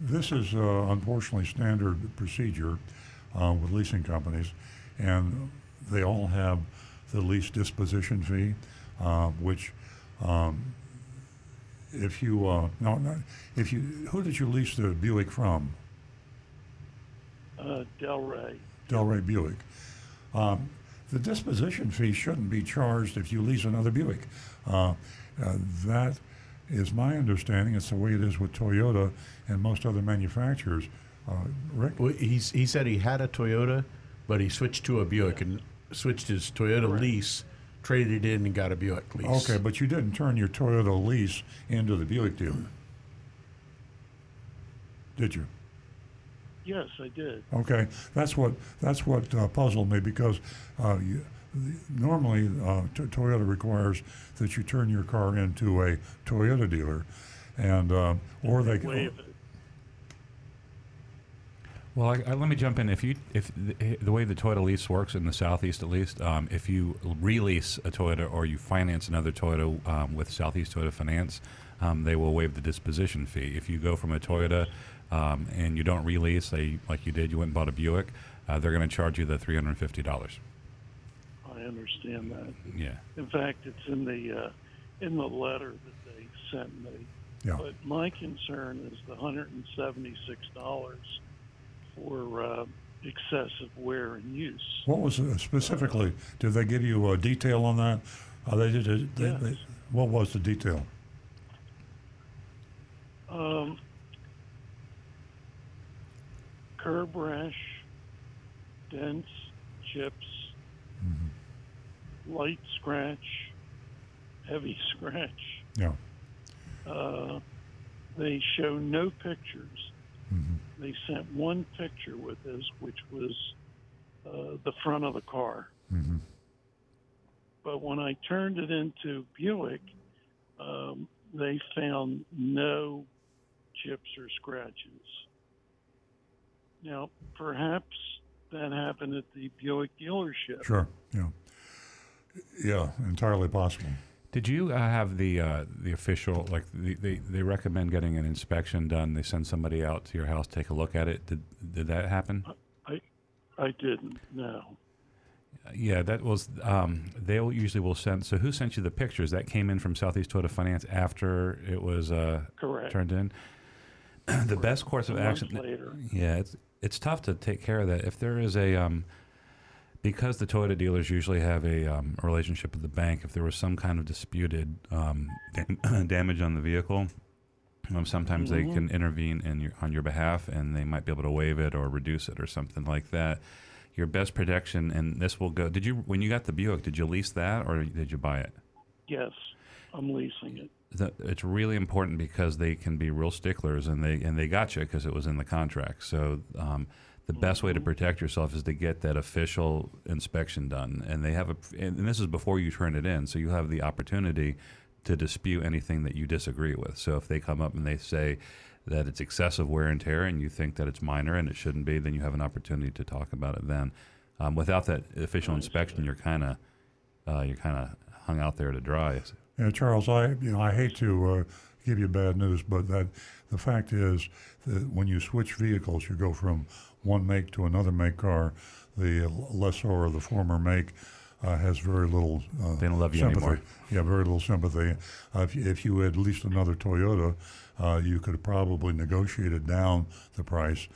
this is uh, unfortunately standard procedure uh, with leasing companies, and they all have the lease disposition fee, uh, which, um, if you uh, no, no, if you who did you lease the Buick from? Uh, Delray. Delray Buick. Um, the disposition fee shouldn't be charged if you lease another Buick. Uh, uh, that is my understanding. It's the way it is with Toyota and most other manufacturers. Uh, Rick? Well, he's, he said he had a Toyota, but he switched to a Buick and switched his Toyota Correct. lease, traded in, and got a Buick lease. Okay, but you didn't turn your Toyota lease into the Buick dealer, did you? Yes, I did. Okay, that's what that's what uh, puzzled me because uh, you, the, normally uh, t- Toyota requires that you turn your car into a Toyota dealer, and uh, or they Waive it. Well, I, I, let me jump in. If you, if the, the way the Toyota lease works in the southeast, at least, um, if you release a Toyota or you finance another Toyota um, with Southeast Toyota Finance, um, they will waive the disposition fee. If you go from a Toyota um, and you don't release, they, like you did, you went and bought a Buick, uh, they're going to charge you the three hundred and fifty dollars. I understand that. Yeah. In fact, it's in the uh, in the letter that they sent me. Yeah. But my concern is the hundred and seventy six dollars for uh, excessive wear and use. What was uh, specifically? Did they give you a detail on that? Uh, they did. They, Yes. they, what was the detail? Um, curb rash, dents, chips, light scratch, heavy *laughs* scratch. Yeah. Uh, they show no pictures. Mhm. They sent one picture with this, which was uh, the front of the car. hmm But when I turned it into Buick, um, they found no chips or scratches. Now, perhaps that happened at the Buick dealership. Sure. Yeah. Yeah. Entirely possible. Did you uh, have the uh, the official like the, they they recommend getting an inspection done? They send somebody out to your house take a look at it. Did did that happen? I, I didn't. No. Yeah, that was. Um, they will usually will send. So who sent you the pictures? That came in from Southeast Toyota Finance after it was uh, Correct. turned in. *clears throat* the best course of action. later. Yeah, it's it's tough to take care of that. If there is a um, because the Toyota dealers usually have a, um, relationship with the bank. If there was some kind of disputed um, dam- *clears throat* damage on the vehicle, um, sometimes they Mhm. can intervene in your, on your behalf, and they might be able to waive it or reduce it or something like that. Your best protection, and this will go. Did you when you got the Buick? Did you lease that or did you buy it? Yes, I'm leasing it. the, it's really important because they can be real sticklers and they and they got you because it was in the contract. So um, the best way to protect yourself is to get that official inspection done, and they have a and this is before you turn it in, so you have the opportunity to dispute anything that you disagree with. So if they come up and they say that it's excessive wear and tear, and you think that it's minor and it shouldn't be, then you have an opportunity to talk about it then. Um, without that official inspection, you're kind of uh, you're kind of hung out there to dry. Yeah, Charles, I you know I hate to uh, give you bad news, but that the fact is that when you switch vehicles, you go from one make to another make car. The lessor of the former make uh, has very little uh, They don't love you sympathy. anymore. Yeah, very little sympathy. Uh, if, you, if you had leased another Toyota, uh, you could have probably negotiated down the price.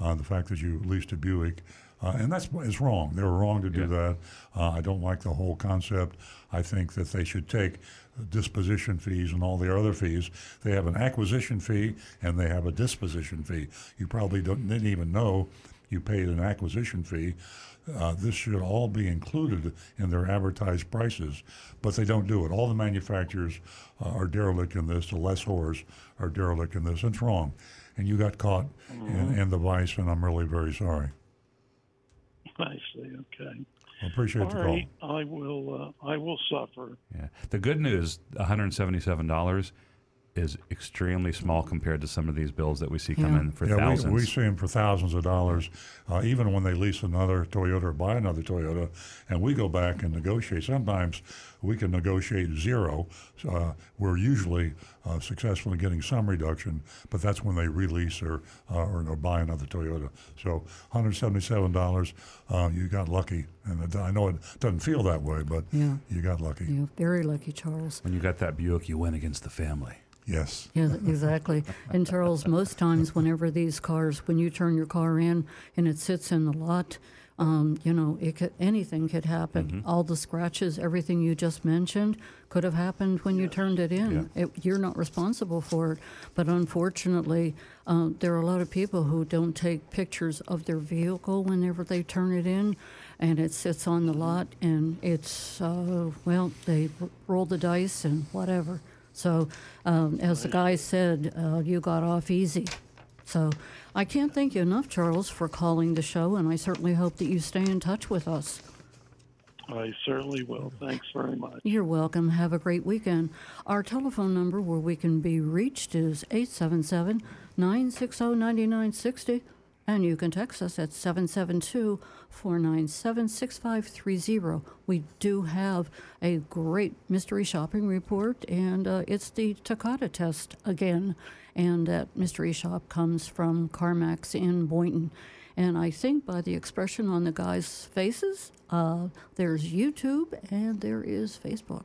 Uh, the fact that you leased a Buick, uh, and that's is wrong. They were wrong to do Yeah. that. Uh, I don't like the whole concept. I think that they should take disposition fees and all their other fees. They have an acquisition fee and they have a disposition fee. You probably don't, didn't even know you paid an acquisition fee. Uh, this should all be included in their advertised prices, but they don't do it. All the manufacturers uh, are derelict in this. The lessors are derelict in this. It's wrong, and you got caught in, in the vice, and I'm really very sorry. I see. Okay. I appreciate All the right. I will. Uh, I will suffer. Yeah. The good news, $177 is extremely small compared to some of these bills that we see come Yeah. in for yeah, thousands. We, we see them for thousands of dollars, uh, even when they lease another Toyota or buy another Toyota, and we go back and negotiate. Sometimes we can negotiate zero. Uh, we're usually uh, successful in getting some reduction, but that's when they release or uh, or no, buy another Toyota. So $177, uh, you got lucky, and I know it doesn't feel that way, but Yeah. you got lucky. Yeah, very lucky, Charles. when you got that Buick, you went against the family. Yes. Yeah, exactly. And Charles, most times, whenever these cars, when you turn your car in and it sits in the lot, um, you know, it could, anything could happen. All the scratches, everything you just mentioned, could have happened when you turned it in. It, you're not responsible for it. But unfortunately, uh, there are a lot of people who don't take pictures of their vehicle whenever they turn it in, and it sits on the lot, and it's uh, well, they roll the dice and whatever. So, um, as the guy said, uh, you got off easy. So, I can't thank you enough, Charles, for calling the show, and I certainly hope that you stay in touch with us. I certainly will. Thanks very much. You're welcome. Have a great weekend. Our telephone number where we can be reached is 877 960 9960, and you can text us at 772 497 6530. We do have a great mystery shopping report, and uh, it's the Takata test again. And that mystery shop comes from CarMax in Boynton. And I think by the expression on the guys' faces, uh, there's YouTube and there is Facebook.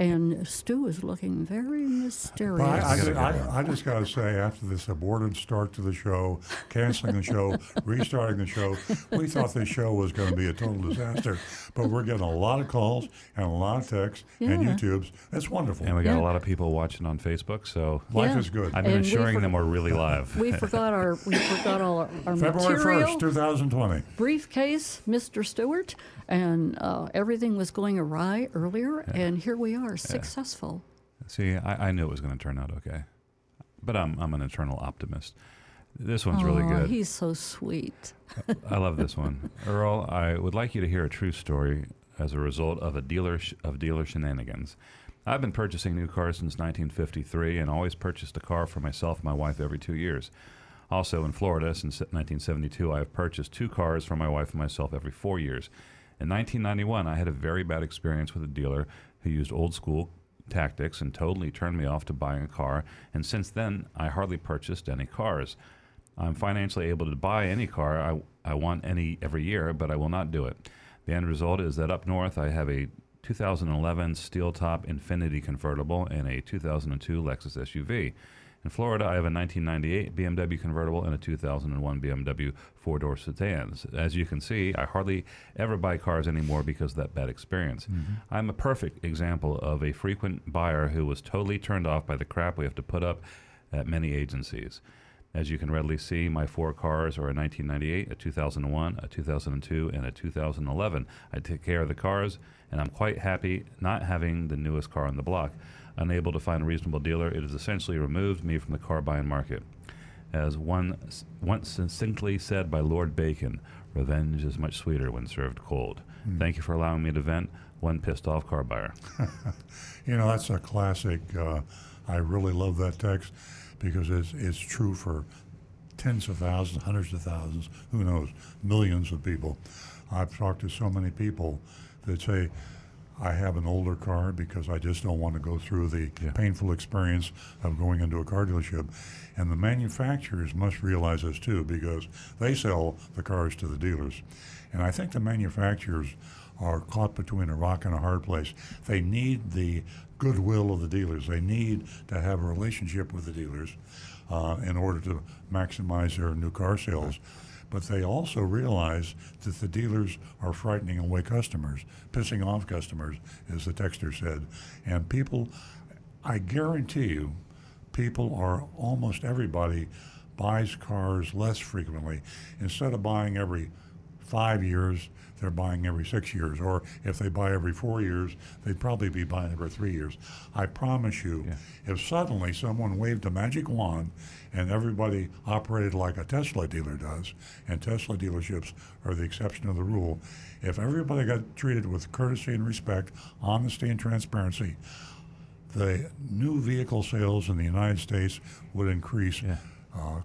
And Stu is looking very mysterious. I, I, Gotta I. I just got to say, after this aborted start to the show, canceling the show, *laughs* restarting the show, we thought this show was going to be a total disaster. But we're getting a lot of calls and a lot of texts and YouTubes. It's wonderful. And we got Yeah. a lot of people watching on Facebook, so Life Yeah. is good. I've been And we for- them we're really live. *laughs* we forgot our we forgot all our, our February material 1st, 2020. briefcase, Mr. Stewart, and uh, everything was going awry earlier, and here we are, successful. See, I, I knew it was going to turn out okay, but I'm I'm an eternal optimist. This one's really Aw, good. He's so sweet. *laughs* I love this one, Earl. I would like you to hear a true story as a result of a dealer sh- of dealer shenanigans. I've been purchasing new cars since 1953 and always purchased a car for myself and my wife every two years. Also in Florida since 1972, I have purchased two cars for my wife and myself every four years. In 1991, I had a very bad experience with a dealer who used old school tactics and totally turned me off to buying a car, and since then, I hardly purchased any cars. I'm financially able to buy any car I, I want any every year, but I will not do it. The end result is that up north, I have a 2011 steel top Infiniti convertible and a 2002 Lexus SUV. In Florida, I have a 1998 BMW convertible and a 2001 BMW four door sedans. As you can see, I hardly ever buy cars anymore because of that bad experience. Mm-hmm. I'm a perfect example of a frequent buyer who was totally turned off by the crap we have to put up at many agencies. As you can readily see, my four cars are a 1998, a 2001, a 2002, and a 2011. I take care of the cars, and I'm quite happy not having the newest car on the block. Unable to find a reasonable dealer, it has essentially removed me from the car buying market. As one once succinctly said by Lord Bacon, revenge is much sweeter when served cold. Thank you for allowing me to vent. One pissed off car buyer. *laughs* You know, that's a classic. Uh, I really love that text because it's, it's true for tens of thousands, hundreds of thousands, who knows, millions of people. I've talked to so many people that say, I have an older car because I just don't want to go through the Yeah. painful experience of going into a car dealership. And the manufacturers must realize this too because they sell the cars to the dealers. And I think the manufacturers are caught between a rock and a hard place. They need the goodwill of the dealers. They need to have a relationship with the dealers uh, in order to maximize their new car sales. But they also realize that the dealers are frightening away customers, pissing off customers, as the texter said. And people, I guarantee you, people are almost everybody buys cars less frequently. Instead of buying every five years, they're buying every six years. Or if they buy every four years, they'd probably be buying every three years. I promise you, Yeah. if suddenly someone waved a magic wand and everybody operated like a Tesla dealer does, and Tesla dealerships are the exception of the rule, if everybody got treated with courtesy and respect, honesty and transparency, the new vehicle sales in the United States would increase Yeah. uh,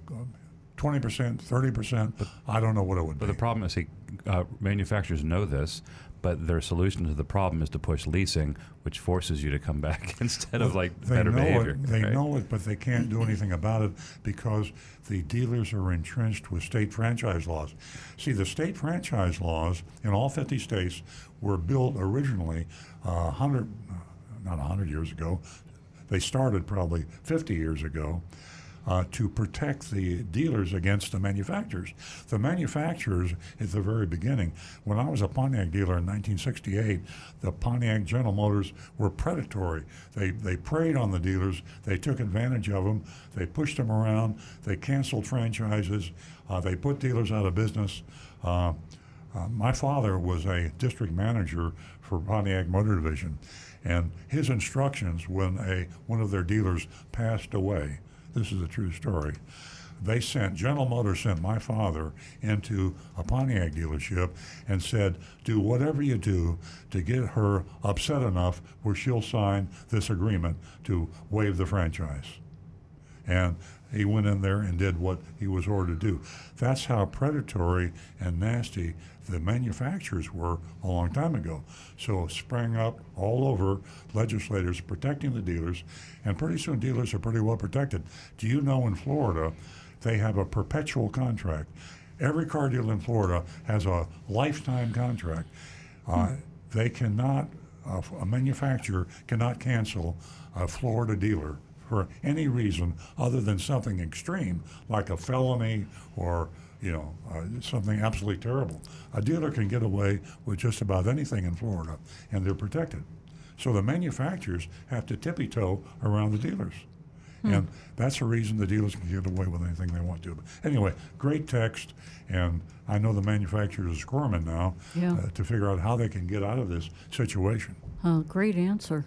20%, 30%. I don't know what it would But be. But the problem is, see, uh, manufacturers know this, but their solution to the problem is to push leasing, which forces you to come back *laughs* instead of like they better know behavior. It, they right? know it, but they can't do anything about it because the dealers are entrenched with state franchise laws. See, the state franchise laws in all 50 states were built originally uh, 100, not 100 years ago. They started probably 50 years ago. Uh, to protect the dealers against the manufacturers. The manufacturers, at the very beginning, when I was a Pontiac dealer in 1968, the Pontiac General Motors were predatory. They, they preyed on the dealers, they took advantage of them, they pushed them around, they canceled franchises, uh, they put dealers out of business. Uh, uh, my father was a district manager for Pontiac Motor Division, and his instructions when a one of their dealers passed away, this is a true story. They sent General Motors sent my father into a Pontiac dealership and said, "Do whatever you do to get her upset enough where she'll sign this agreement to waive the franchise." And he went in there and did what he was ordered to do. That's how predatory and nasty the manufacturers were a long time ago. So sprang up all over legislators protecting the dealers, and pretty soon dealers are pretty well protected. Do you know in Florida they have a perpetual contract? Every car dealer in Florida has a lifetime contract. Uh, they cannot, uh, a manufacturer cannot cancel a Florida dealer for any reason other than something extreme, like a felony or you know uh, something absolutely terrible. A dealer can get away with just about anything in Florida, and they're protected. So the manufacturers have to tippy toe around the dealers. And that's the reason the dealers can get away with anything they want to. But anyway, great text, and I know the manufacturers are squirming now Yeah. uh, to figure out how they can get out of this situation. Uh, great answer.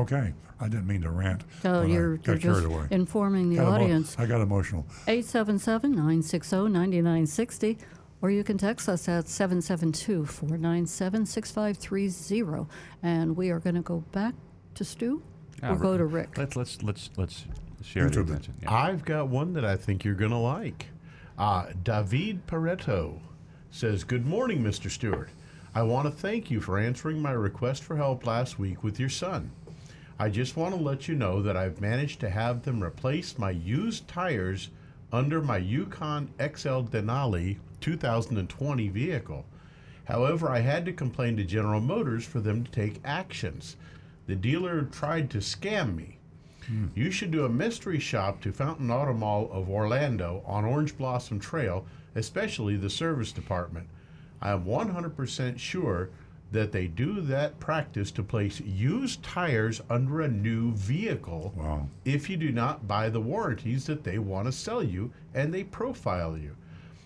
Okay, I didn't mean to rant. So you're, got you're carried just away. informing the Got emo- audience. I got emotional. 877 960 9960, or you can text us at 772 497 6530. And we are going to go back to Stu Yeah, or go to Rick. Let's let's let's let's share the attention. Yeah. I've got one that I think you're going to like. Uh, David Pareto says, Good morning, Mr. Stewart. I want to thank you for answering my request for help last week with your son. I just want to let you know that I've managed to have them replace my used tires under my Yukon XL Denali 2020 vehicle. However, I had to complain to General Motors for them to take actions. The dealer tried to scam me. Hmm. You should do a mystery shop to Fountain Auto Mall of Orlando on Orange Blossom Trail, especially the service department. I am 100% sure that they do that practice to place used tires under a new vehicle Wow. if you do not buy the warranties that they want to sell you and they profile you.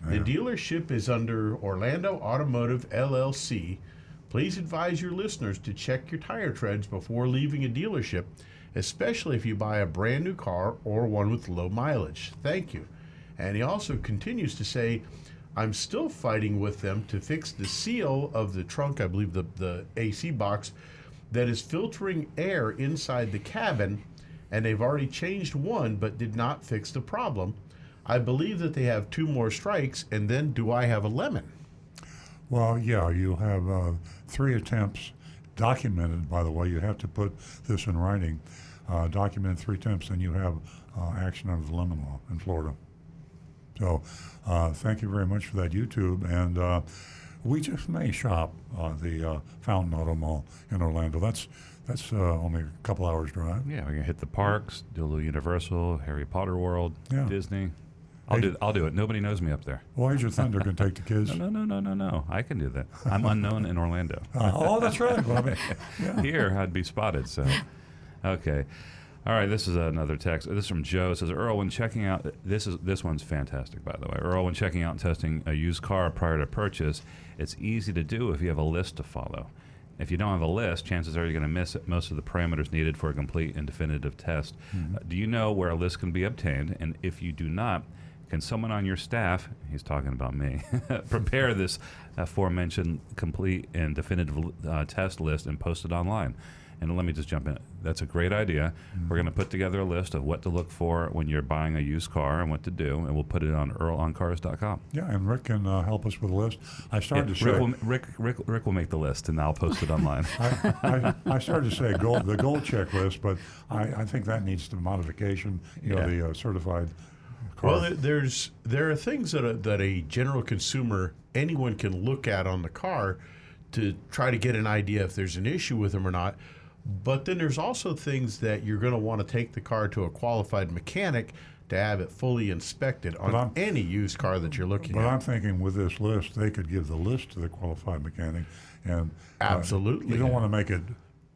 The dealership is under Orlando Automotive LLC. Please advise your listeners to check your tire treads before leaving a dealership, especially if you buy a brand new car or one with low mileage. Thank you. And he also continues to say, I'm still fighting with them to fix the seal of the trunk, I believe the, the AC box, that is filtering air inside the cabin, and they've already changed one but did not fix the problem. I believe that they have two more strikes, and then do I have a lemon? Well, yeah, you have uh, three attempts documented, by the way. You have to put this in writing. Uh, documented three attempts, and you have uh, action under the lemon law in Florida. So, uh, thank you very much for that, YouTube. And uh, we just may shop uh, the uh, Fountain Auto Mall in Orlando. That's that's uh, only a couple hours drive. Yeah, we can hit the parks, do a little Universal, Harry Potter World, Yeah. Disney. I'll Hey- do. I'll do it. Nobody knows me up there. Why is your Thunder going to take the *laughs* kids. No, no, no, no, no, no. I can do that. I'm *laughs* unknown in Orlando. Oh, that's right, Bobby. *laughs* Yeah. Here, I'd be spotted. So, okay. All right, this is another text. This is from Joe. It says Earl, when checking out this is this one's fantastic, by the way. Earl, when checking out and testing a used car prior to purchase, it's easy to do if you have a list to follow. If you don't have a list, chances are you're going to miss most of the parameters needed for a complete and definitive test. Uh, do you know where a list can be obtained? And if you do not, can someone on your staff, he's talking about me, *laughs* prepare *laughs* this aforementioned complete and definitive uh, test list and post it online? And let me just jump in. That's a great idea. We're going to put together a list of what to look for when you're buying a used car and what to do, and we'll put it on earloncars.com. Yeah, and Rick can uh, help us with a list. I started Yeah, to Rick, say, will, Rick, Rick, Rick will make the list, and I'll post it online. *laughs* I, I, I *laughs* started to say gold, the gold checklist, but I, I think that needs some modification. You know, the uh, certified car. Well, there- there's there are things that a, that a general consumer anyone can look at on the car to try to get an idea if there's an issue with them or not. But then there's also things that you're going to want to take the car to a qualified mechanic to have it fully inspected on any used car that you're looking But at. But I'm thinking with this list, they could give the list to the qualified mechanic, and uh, Absolutely. you don't want to make it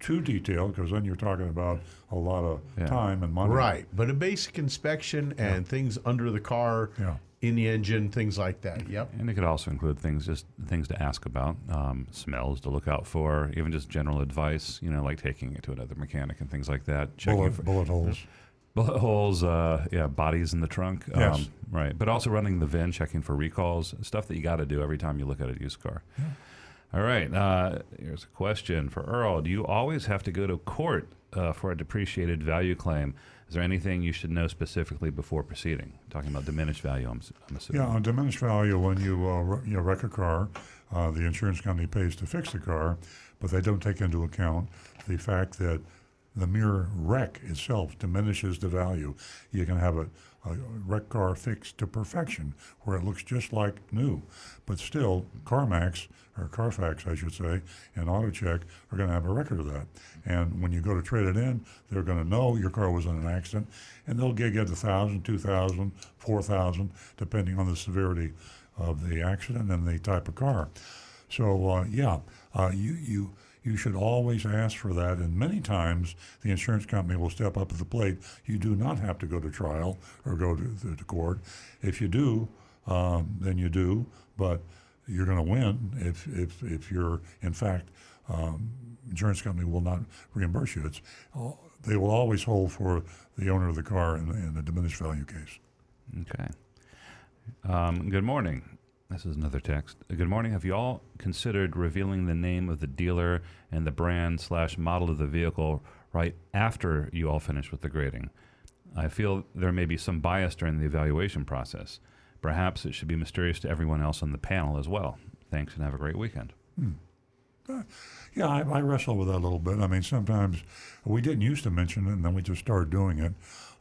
too detailed because then you're talking about a lot of Yeah. time and money. Right, but a basic inspection and things under the car, Yeah. In the engine, things like that. Yep. And it could also include things just things to ask about, um, smells to look out for, even just general advice. You know, like taking it to another mechanic and things like that. Checking Bullet, for bullet holes. *laughs* bullet holes, uh, yeah, bodies in the trunk. Yes. right. But also running the VIN, checking for recalls, stuff that you got to do every time you look at a used car. Yeah. All right. Uh, here's a question for Earl. Do you always have to go to court uh, for a depreciated value claim? Is there anything you should know specifically before proceeding? Talking about diminished value, I'm, I'm assuming. Yeah, on diminished value, when you uh, you wreck a car, uh, the insurance company pays to fix the car, but they don't take into account the fact that the mere wreck itself diminishes the value. You can have a, a wrecked car fixed to perfection, where it looks just like new, but still, CarMax or Carfax, I should say, and AutoCheck are going to have a record of that. And when you go to trade it in, they're going to know your car was in an accident, and they'll gig it a thousand, two thousand, four thousand, depending on the severity of the accident and the type of car. So uh, yeah, uh, you you you should always ask for that, and many times the insurance company will step up to the plate. You do not have to go to trial or go to, to, to court. If you do, um, then you do, but you're going to win if if if you're in fact. Um, insurance company will not reimburse you. It's they will always hold for the owner of the car in, in a diminished value case. Okay. Um, good morning. This is another text. Uh, Good morning. Have you all considered revealing the name of the dealer and the brand slash model of the vehicle right after you all finish with the grading? I feel there may be some bias during the evaluation process. Perhaps it should be mysterious to everyone else on the panel as well. Thanks and have a great weekend. Yeah, I, I wrestle with that a little bit. I mean, sometimes we didn't used to mention it, and then we just started doing it.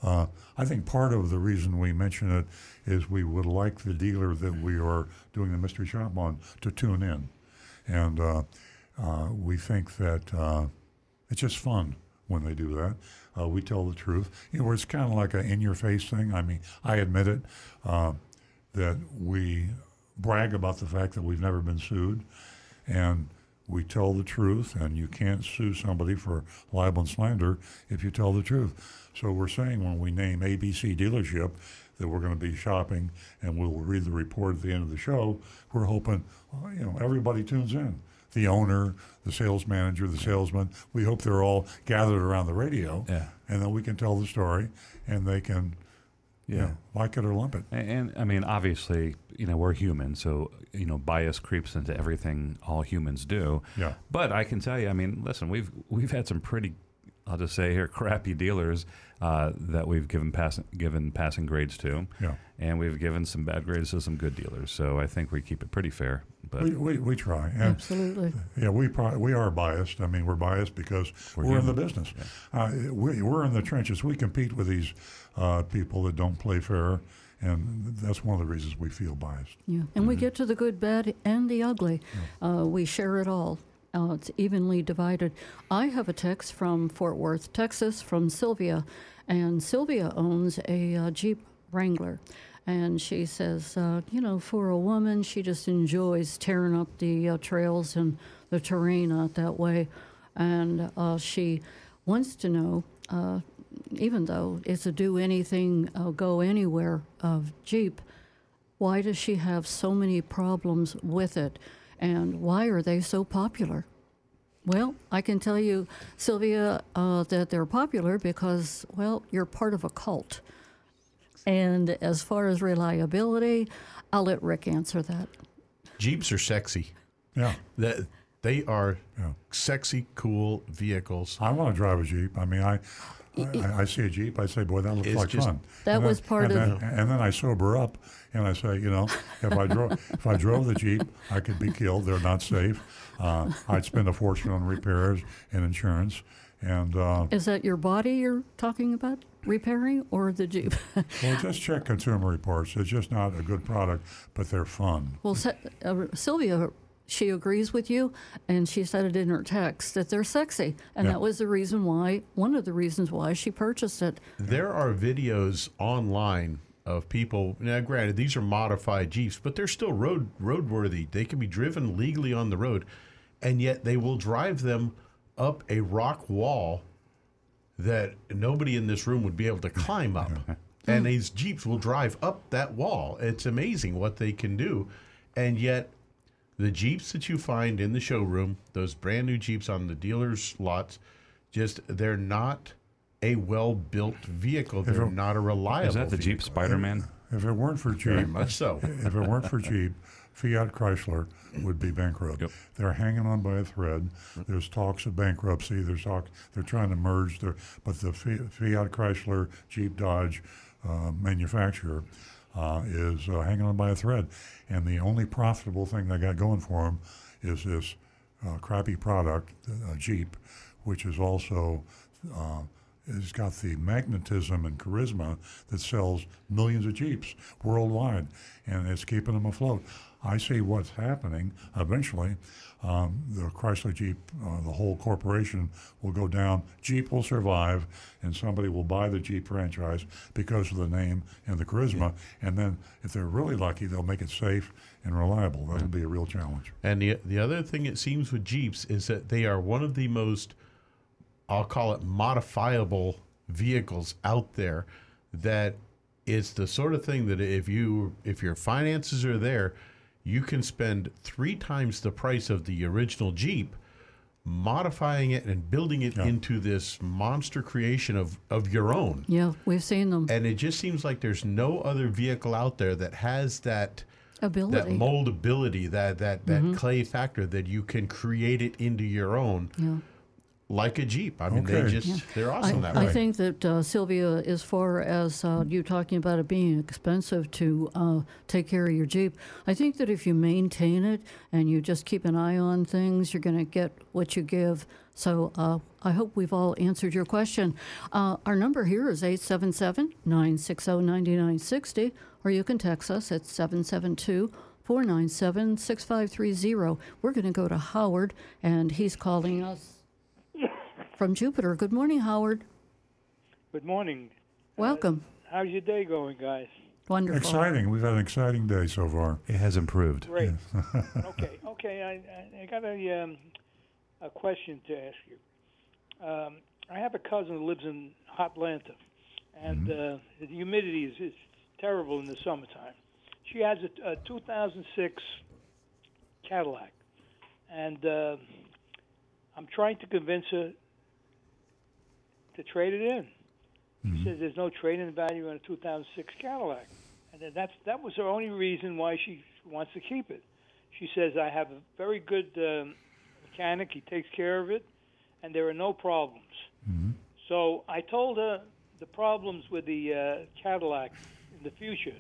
Uh, I think part of the reason we mention it is we would like the dealer that we are doing the mystery shop on to tune in, and uh, uh, we think that uh, it's just fun when they do that. Uh, we tell the truth. You know, it's kind of like an in-your-face thing. I mean, I admit it uh, that we brag about the fact that we've never been sued, and we tell the truth, and you can't sue somebody for libel and slander if you tell the truth. So we're saying when we name ABC dealership that we're going to be shopping, and we'll read the report at the end of the show. We're hoping, you know, everybody tunes in. The owner, the sales manager, the salesman. We hope they're all gathered around the radio, Yeah. and then we can tell the story, and they can, you Yeah. like it or lump it. And, and I mean, obviously, you know, we're human, so you know, bias creeps into everything all humans do. Yeah. But I can tell you, I mean, listen, we've we've had some pretty, I'll just say here, crappy dealers uh, that we've given pass, given passing grades to, Yeah. and we've given some bad grades to some good dealers. So I think we keep it pretty fair. But We, we, we try. And Absolutely. Yeah, we pro- we are biased. I mean, we're biased because We're we're, in the human. business. Uh, we, we're in the trenches. We compete with these uh, people that don't play fair, and that's one of the reasons we feel biased. Yeah, and we get to the good, bad, and the ugly. Uh, we share it all. Uh, it's evenly divided. I have a text from Fort Worth, Texas, from Sylvia, and Sylvia owns a uh, Jeep Wrangler. And she says, uh, you know, for a woman, she just enjoys tearing up the uh, trails and the terrain out that way. And uh, she wants to know uh, even though it's a do anything, go anywhere of Jeep, why does she have so many problems with it? And why are they so popular? Well, I can tell you, Sylvia, uh, that they're popular because, well, you're part of a cult. And as far as reliability, I'll let Rick answer that. Jeeps are sexy. Yeah. That they are Yeah. sexy, cool vehicles. I want to drive a Jeep. I mean, I, I, I see a Jeep, I say, boy, that looks like just- fun. That And then- was part and of- Then, and then I sober up, and I say, you know, if I drove, if I drove the Jeep, I could be killed. They're not safe. Uh, I'd spend a fortune on repairs and insurance, and uh, Is that your body you're talking about repairing or the Jeep? *laughs* well, just check Consumer Reports. It's just not a good product, but they're fun. well, Se- uh, Sylvia, she agrees with you, and she said it in her text that they're sexy. And Yeah. that was the reason why, one of the reasons why she purchased it. There are videos online of people. Now, granted, these are modified Jeeps, but they're still road roadworthy. They can be driven legally on the road, and yet they will drive them up a rock wall that nobody in this room would be able to climb up. *laughs* and these Jeeps will drive up that wall. It's amazing what they can do, and yet the Jeeps that you find in the showroom, those brand new Jeeps on the dealers' lots, just they're not a well built vehicle. They're it- not a reliable. Is that the Jeep vehicle. Spider Man? If it weren't for Jeep, Very Jeep, much so. *laughs* if it weren't for Jeep, Fiat Chrysler would be bankrupt. Yep. They're hanging on by a thread. There's talks of bankruptcy. There's talk. They're trying to merge. Their, but the Fiat Chrysler Jeep Dodge uh, manufacturer uh, is uh, hanging on by a thread, and the only profitable thing they got going for them is this uh, crappy product, uh, Jeep, which is also. Uh, it's got the magnetism and charisma that sells millions of Jeeps worldwide, and it's keeping them afloat. I see what's happening. Eventually, um, the Chrysler Jeep, uh, the whole corporation will go down. Jeep will survive, and somebody will buy the Jeep franchise because of the name and the charisma. And then, if they're really lucky, they'll make it safe and reliable. That'll be a real challenge. And the the other thing it seems with Jeeps is that they are one of the most, I'll call it modifiable vehicles out there. That it's the sort of thing that if you if your finances are there, you can spend three times the price of the original Jeep, modifying it and building it Yeah. into this monster creation of of your own. Yeah, we've seen them. And it just seems like there's no other vehicle out there that has that Ability. that moldability, that that that mm-hmm. clay factor that you can create it into your own, yeah. Like a Jeep. I mean, they Okay. just they're awesome I, that I think that uh, Sylvia, as far as uh, you talking about it being expensive to uh, take care of your Jeep, I think that if you maintain it and you just keep an eye on things, you're going to get what you give. So uh, I hope we've all answered your question. Uh, our number here is 877 960 9960, or you can text us at 772 497 6530. We're going to go to Howard, and he's calling us from Jupiter. Good morning, Howard. Good morning. Welcome. How's your day going, guys? Wonderful. Exciting. We've had an exciting day so far. It has improved. Great. *laughs* okay, okay. I, I, I got a um, a question to ask you. Um, I have a cousin who lives in hot Atlanta, and uh, the humidity is, is terrible in the summertime. She has a, a 2006 Cadillac, and uh, I'm trying to convince her to trade it in. She says there's no trading value on a 2006 Cadillac, and then that's that was her only reason why she wants to keep it. She says I have a very good um, mechanic; he takes care of it, and there are no problems. So I told her the problems with the uh, Cadillac in the future,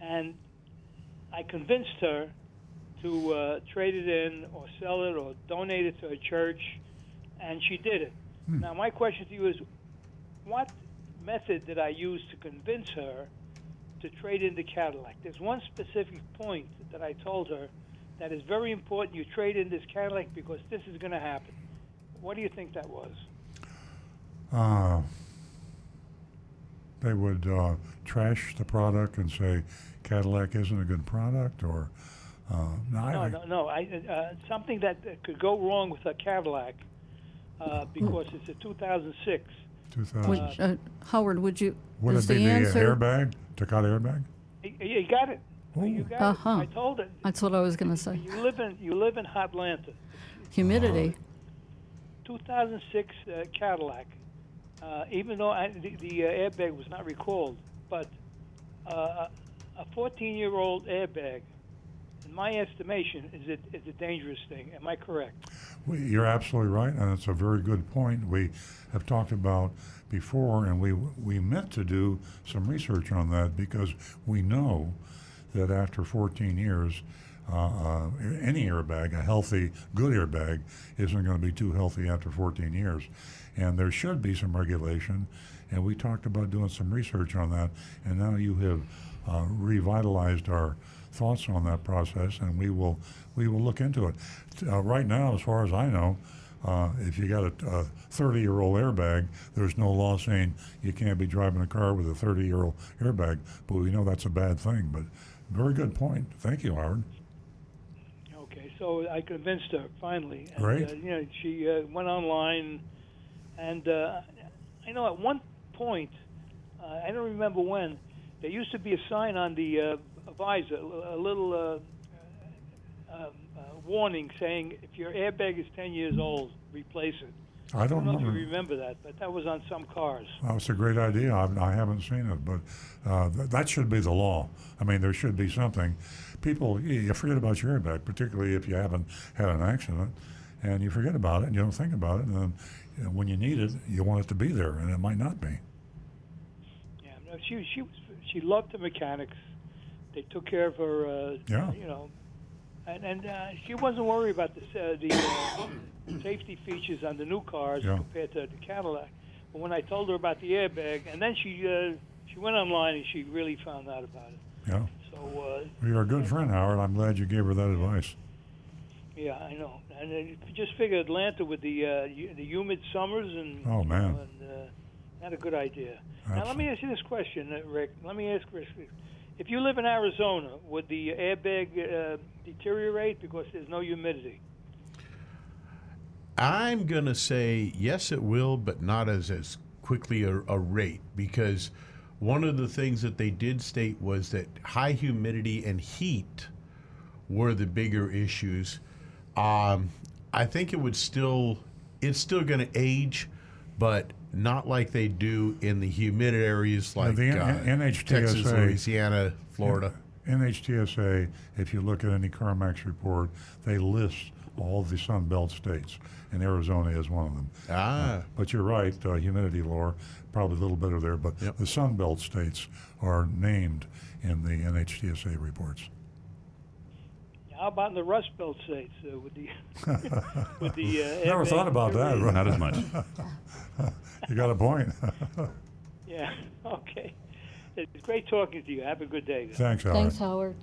and I convinced her to uh, trade it in or sell it or donate it to a church, and she did it. Now my question to you is, what method did I use to convince her to trade in the Cadillac? There's one specific point that I told her that is very important. You trade in this Cadillac because this is going to happen. What do you think that was? Uh, they would uh, trash the product and say Cadillac isn't a good product, or uh, no, No, I- no, no. I, uh, something that could go wrong with a Cadillac uh, because it's a 2006. 2000. Would, uh, Howard, would you? Would is it be the the, answer? airbag? Takata airbag? You, you got it. You got Uh-huh. it. I told it. That's what I was going to say. You live in you live in Hotlanta. Humidity. 2006 uh, Cadillac. Uh, even though I, the, the uh, airbag was not recalled, but uh, a 14-year-old airbag, in my estimation, is a, is a dangerous thing. Am I correct? We, you're absolutely right, and it's a very good point. We have talked about before, and we we meant to do some research on that because we know that after 14 years, uh, uh, any airbag, a healthy, good airbag, isn't going to be too healthy after 14 years, and there should be some regulation. And we talked about doing some research on that, and now you have uh, revitalized our thoughts on that process, and we will we will look into it. Uh, right now, as far as I know, uh, if you got a 30 year old airbag, there's no law saying you can't be driving a car with a 30 year old airbag. But we know that's a bad thing. But very good point. Thank you, Howard. Okay, so I convinced her finally. And, Great. Uh, you know, she uh, went online, and uh, I know at one point, uh, I don't remember when, there used to be a sign on the uh, visor, a little uh, um, uh, warning saying if your airbag is 10 years old, replace it. I don't know if remember. you remember that, but that was on some cars. That's a great idea. I, I haven't seen it, but uh, th- that should be the law. I mean, there should be something. People, you forget about your airbag, particularly if you haven't had an accident, and you forget about it and you don't think about it, and then you know, when you need it, you want it to be there, and it might not be. Yeah, no, she she was she loved the mechanics. They took care of her. Uh, Yeah. You know, and and uh, she wasn't worried about the uh, the uh, safety features on the new cars Yeah. compared to the Cadillac. But when I told her about the airbag, and then she uh, she went online and she really found out about it. Yeah. So uh, Well, you're a good friend, Howard. I'm glad you gave her that advice. yeah, I know. And you just figure Atlanta with the uh, the humid summers and Oh, man. and, uh, not a good idea. Now let me ask you this question, uh, Rick. Let me ask Rick. If you live in Arizona, would the airbag uh, deteriorate because there's no humidity? I'm going to say yes, it will, but not as as quickly a, a rate because one of the things that they did state was that high humidity and heat were the bigger issues. Um, I think it would still, it's still going to age, but not like they do in the humid areas like the uh, NHTSA Texas, Louisiana, Florida. NHTSA, if you look at any CarMax report, they list all the Sun Belt states, and Arizona is one of them. Ah. Uh, but you're right, uh, humidity lower, probably a little better there, but the Sun Belt states are named in the NHTSA reports. How about in the Rust Belt states uh, with the *laughs* with the? Uh, Never thought about that. deteriorating? Not as much. *laughs* you got a point. *laughs* Yeah. Okay. It's great talking to you. Have a good day. guys. Thanks, Howard. Thanks, Howard.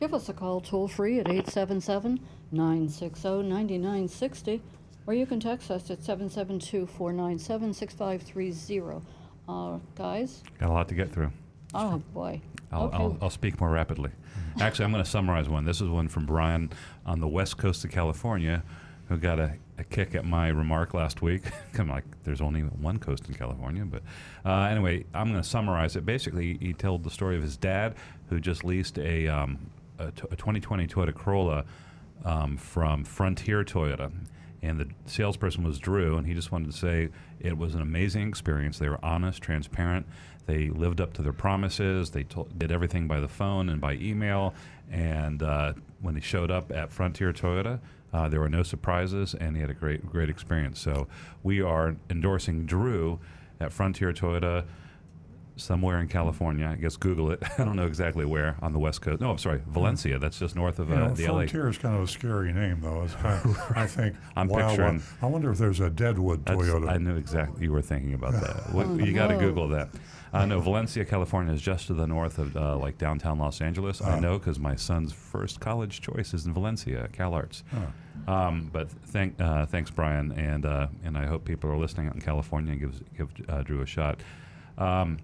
Give us a call toll free at 877 960 9960, or you can text us at 772 497 6530. Uh, Guys? Got a lot to get through. Oh, boy. I'll, okay. I'll, I'll speak more rapidly. Actually, I'm going to summarize one. This is one from Brian on the west coast of California, who got a, a kick at my remark last week. *laughs* Come like, there's only one coast in California, but uh, anyway, I'm going to summarize it. Basically, he told the story of his dad, who just leased a, um, a, t- a 2020 Toyota Corolla um, from Frontier Toyota. And the salesperson was Drew, and he just wanted to say it was an amazing experience. They were honest, transparent. They lived up to their promises. They told, did everything by the phone and by email. And uh, when they showed up at Frontier Toyota, uh, there were no surprises, and he had a great, great experience. So we are endorsing Drew at Frontier Toyota somewhere in California. I guess Google it. *laughs* I don't know exactly where on the west coast. No, I'm sorry, Valencia. That's just north of You uh, know, the LA. Frontier is kind of a scary name, though. It's kind of, *laughs* I think. I'm wild picturing- one. I wonder if there's a Deadwood Toyota. I knew exactly you were thinking about that. What, Oh, you got to no. Google that. Uh, no, Valencia, California is just to the north of uh, like downtown Los Angeles. I Ah. know because my son's first college choice is in Valencia, Cal Arts. Um, but thank, uh, thanks, Brian, and uh, and I hope people are listening out in California and give give uh, Drew a shot. Um,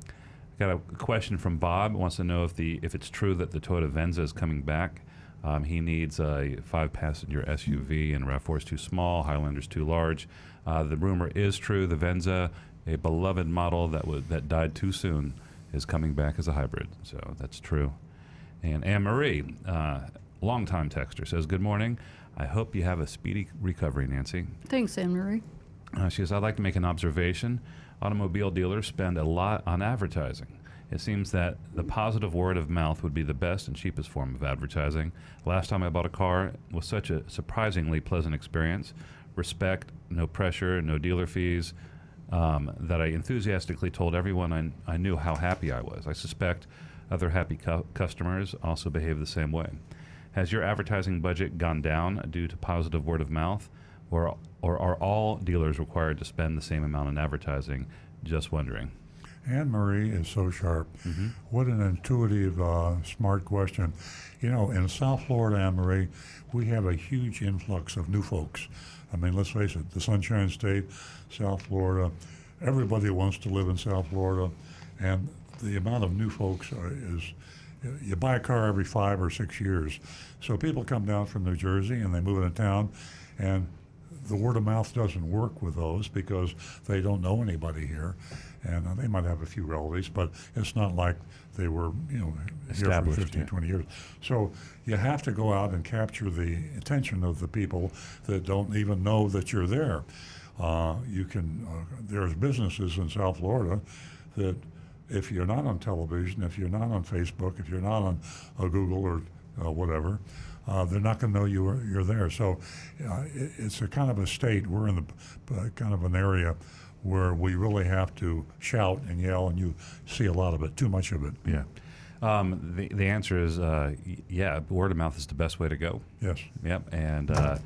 got a question from Bob. Wants to know if the if it's true that the Toyota Venza is coming back. Um, he needs a five-passenger SUV, and Rav4 is too small, Highlander's too large. Uh, the rumor is true. The Venza a beloved model that was that died too soon is coming back as a hybrid. So that's true. And Anne Marie, uh, longtime texter, says, "Good morning. I hope you have a speedy recovery, Nancy." Thanks, Anne Marie. Uh, she says, I'd like to make an observation. Automobile dealers spend a lot on advertising. It seems that the positive word of mouth would be the best and cheapest form of advertising. Last time I bought a car was such a surprisingly pleasant experience. Respect, no pressure, no dealer fees, um, that I enthusiastically told everyone I, I knew how happy I was. I suspect other happy cu- customers also behave the same way. Has your advertising budget gone down due to positive word of mouth? Or, or are all dealers required to spend the same amount on advertising? Just wondering. Anne Marie is so sharp. What an intuitive, uh, smart question. You know, in South Florida, Anne Marie, we have a huge influx of new folks. I mean, let's face it, the Sunshine State, South Florida, everybody wants to live in South Florida, and the amount of new folks are, is. You buy a car every five or six years, so people come down from New Jersey and they move into town, and the word of mouth doesn't work with those because they don't know anybody here, and uh, they might have a few relatives, but it's not like they were, you know, here for 15, yeah. 20 years. So you have to go out and capture the attention of the people that don't even know that you're there. Uh, you can. Uh, there's businesses in South Florida that if you're not on television, if you're not on Facebook, if you're not on uh, Google or uh, whatever, uh, they're not going to know you are, you're there. So uh, it, it's a kind of a state. We're in the uh, kind of an area where we really have to shout and yell, and you see a lot of it, too much of it. Yeah. Um, the, the answer is uh, yeah, word of mouth is the best way to go. Yes. Yep. And uh,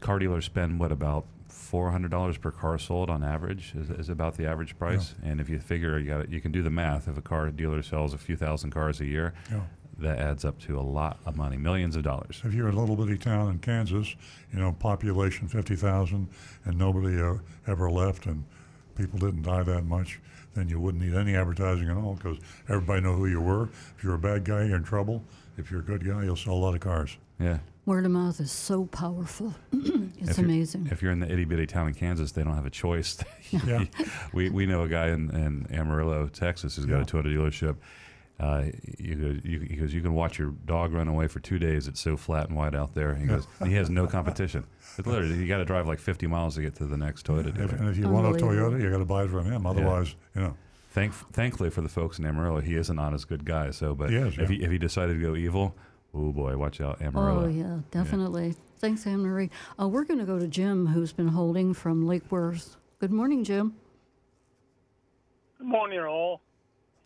car dealers spend what about four hundred dollars per car sold on average is, is about the average price. And if you figure you got you can do the math. If a car dealer sells a few thousand cars a year, Yeah. That adds up to a lot of money, millions of dollars. If you're a little bitty town in Kansas, you know, population 50,000, and nobody uh, ever left, and people didn't die that much, then you wouldn't need any advertising at all because everybody know who you were. If you're a bad guy, you're in trouble. If you're a good guy, you'll sell a lot of cars. Yeah. Word of mouth is so powerful. *clears throat* it's If you're- amazing. If you're in the itty bitty town in Kansas, they don't have a choice. *laughs* Yeah. we we know a guy in, in Amarillo, Texas, who's got a Toyota dealership. Uh, you go, you, he goes, you can watch your dog run away for two days. It's so flat and wide out there. He goes, *laughs* he has no competition. It's literally, you got to drive like 50 miles to get to the next Toyota If, and if you want a Toyota, you got to buy it from him. Otherwise, you know. Thank, thankfully for the folks in Amarillo, he is an honest good guy. So, but He is, if yeah. he if he decided to go evil, oh boy, watch out, Amarillo. Oh, yeah, definitely. Thanks, Anne Marie. Uh, we're going to go to Jim, who's been holding from Lake Worth. Good morning, Jim. Good morning, all.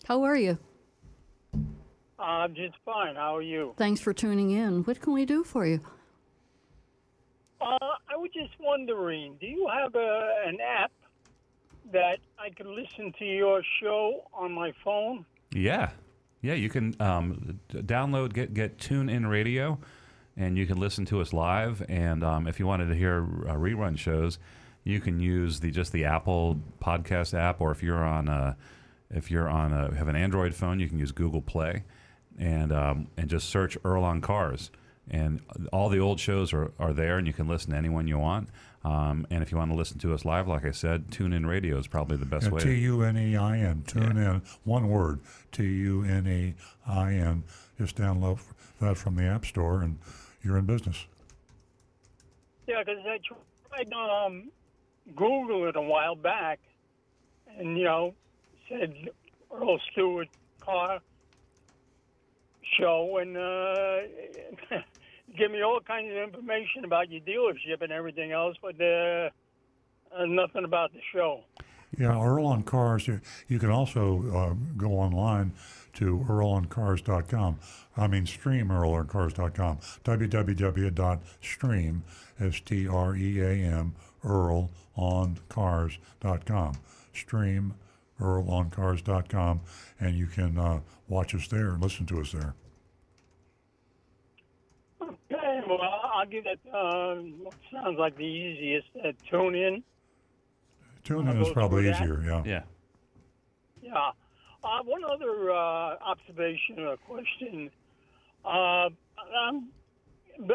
How are you? I'm just fine. How are you? Thanks for tuning in. What can we do for you? Uh, I was just wondering, do you have a, an app that I can listen to your show on my phone? Yeah, yeah. You can um, download get get Tune In Radio, and you can listen to us live. And um, if you wanted to hear uh, rerun shows, you can use the just the Apple Podcast app, or if you're on a, if you're on a, have an Android phone, you can use Google Play, and um, and just search Earl on Cars. And all the old shows are, are there, and you can listen to anyone you want. Um, and if you want to listen to us live, like I said, Tune In Radio is probably the best Yeah, way. T U N E I N. Tune in. One word. T U N E I N. Just download that from the App Store, and you're in business. Yeah, because I tried to um, Google it a while back, and you know, said Earl Stewart car show, and uh, *laughs* give me all kinds of information about your dealership and everything else, but uh, uh, nothing about the show. Yeah, Earl on Cars. You, can also uh, go online to earloncars.com. I mean, stream earloncars.com. www.stream, S-T-R-E-A-M, earloncars.com. Stream earloncars.com, and you can uh, watch us there and listen to us there. Okay, well, I'll give that. Uh, what sounds like the easiest. Uh, tune in. Tune I'll in is probably through that. easier, yeah. Yeah. Yeah. Uh, one other uh, observation or question. Uh, I'm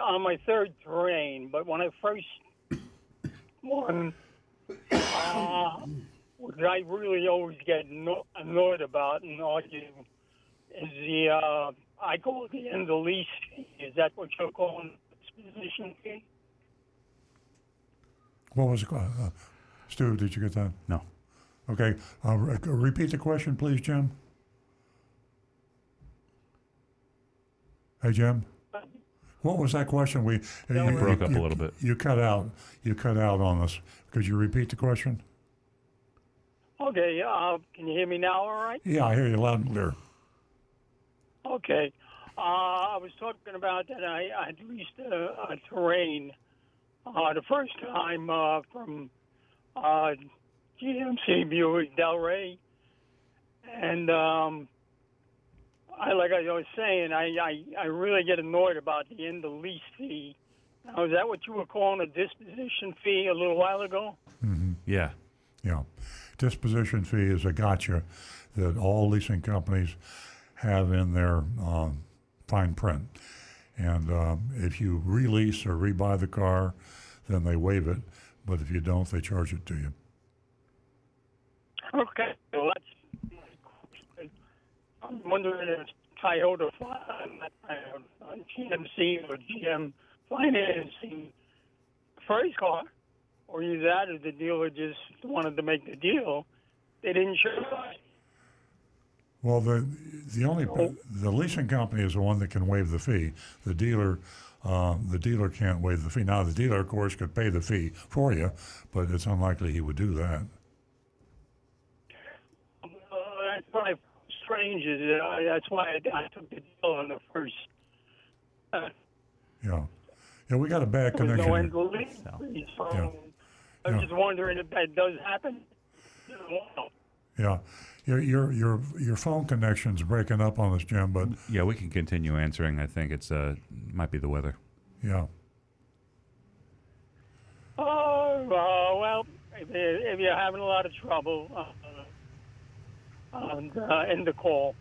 on my third terrain, but when I first one, uh, what I really always get no- annoyed about and argue is the uh, I call it the end of lease. Is that what you're calling disposition fee? What was, it? uh, uh, Stu, did you get that? No. Okay, uh, re- repeat the question, please, Jim. Hey, Jim? What was that question? We It broke up a little bit. You cut out. You cut out on us. Could you repeat the question? Okay, uh, can you hear me now? All right. Yeah, I hear you loud and clear. Okay. Uh, I was talking about that I, I leased a, a terrain uh, the first time uh, from uh, GMC Buick Delray, and um, I like I was saying, I, I I really get annoyed about the end of lease fee. Now, is that what you were calling a disposition fee a little while ago? hmm Yeah. Yeah. Disposition fee is a gotcha that all leasing companies have in their um, fine print. And um, if you release or rebuy the car, then they waive it. But if you don't, they charge it to you. Okay, well that's. I'm wondering if Toyota, uh, GMC or GM financing first car, or either that or the dealer just wanted to make the deal. They didn't show us. Well, the the only the leasing company is the one that can waive the fee. The dealer, uh, the dealer can't waive the fee. Now, the dealer, of course, could pay the fee for you, but it's unlikely he would do that. Uh, that's why strange is it? I, that's why I, I took the deal on the first. Uh, Yeah, yeah, we got a bad there was connection. no here. end to lease so Yeah. I was Yeah. just wondering if that does happen. Wow. Yeah, your your your your phone connection's breaking up on us, Jim. But Yeah, we can continue answering. I think it's uh might be the weather. yeah, Oh, uh, well, if, if you're having a lot of trouble, uh, and, uh, end the call.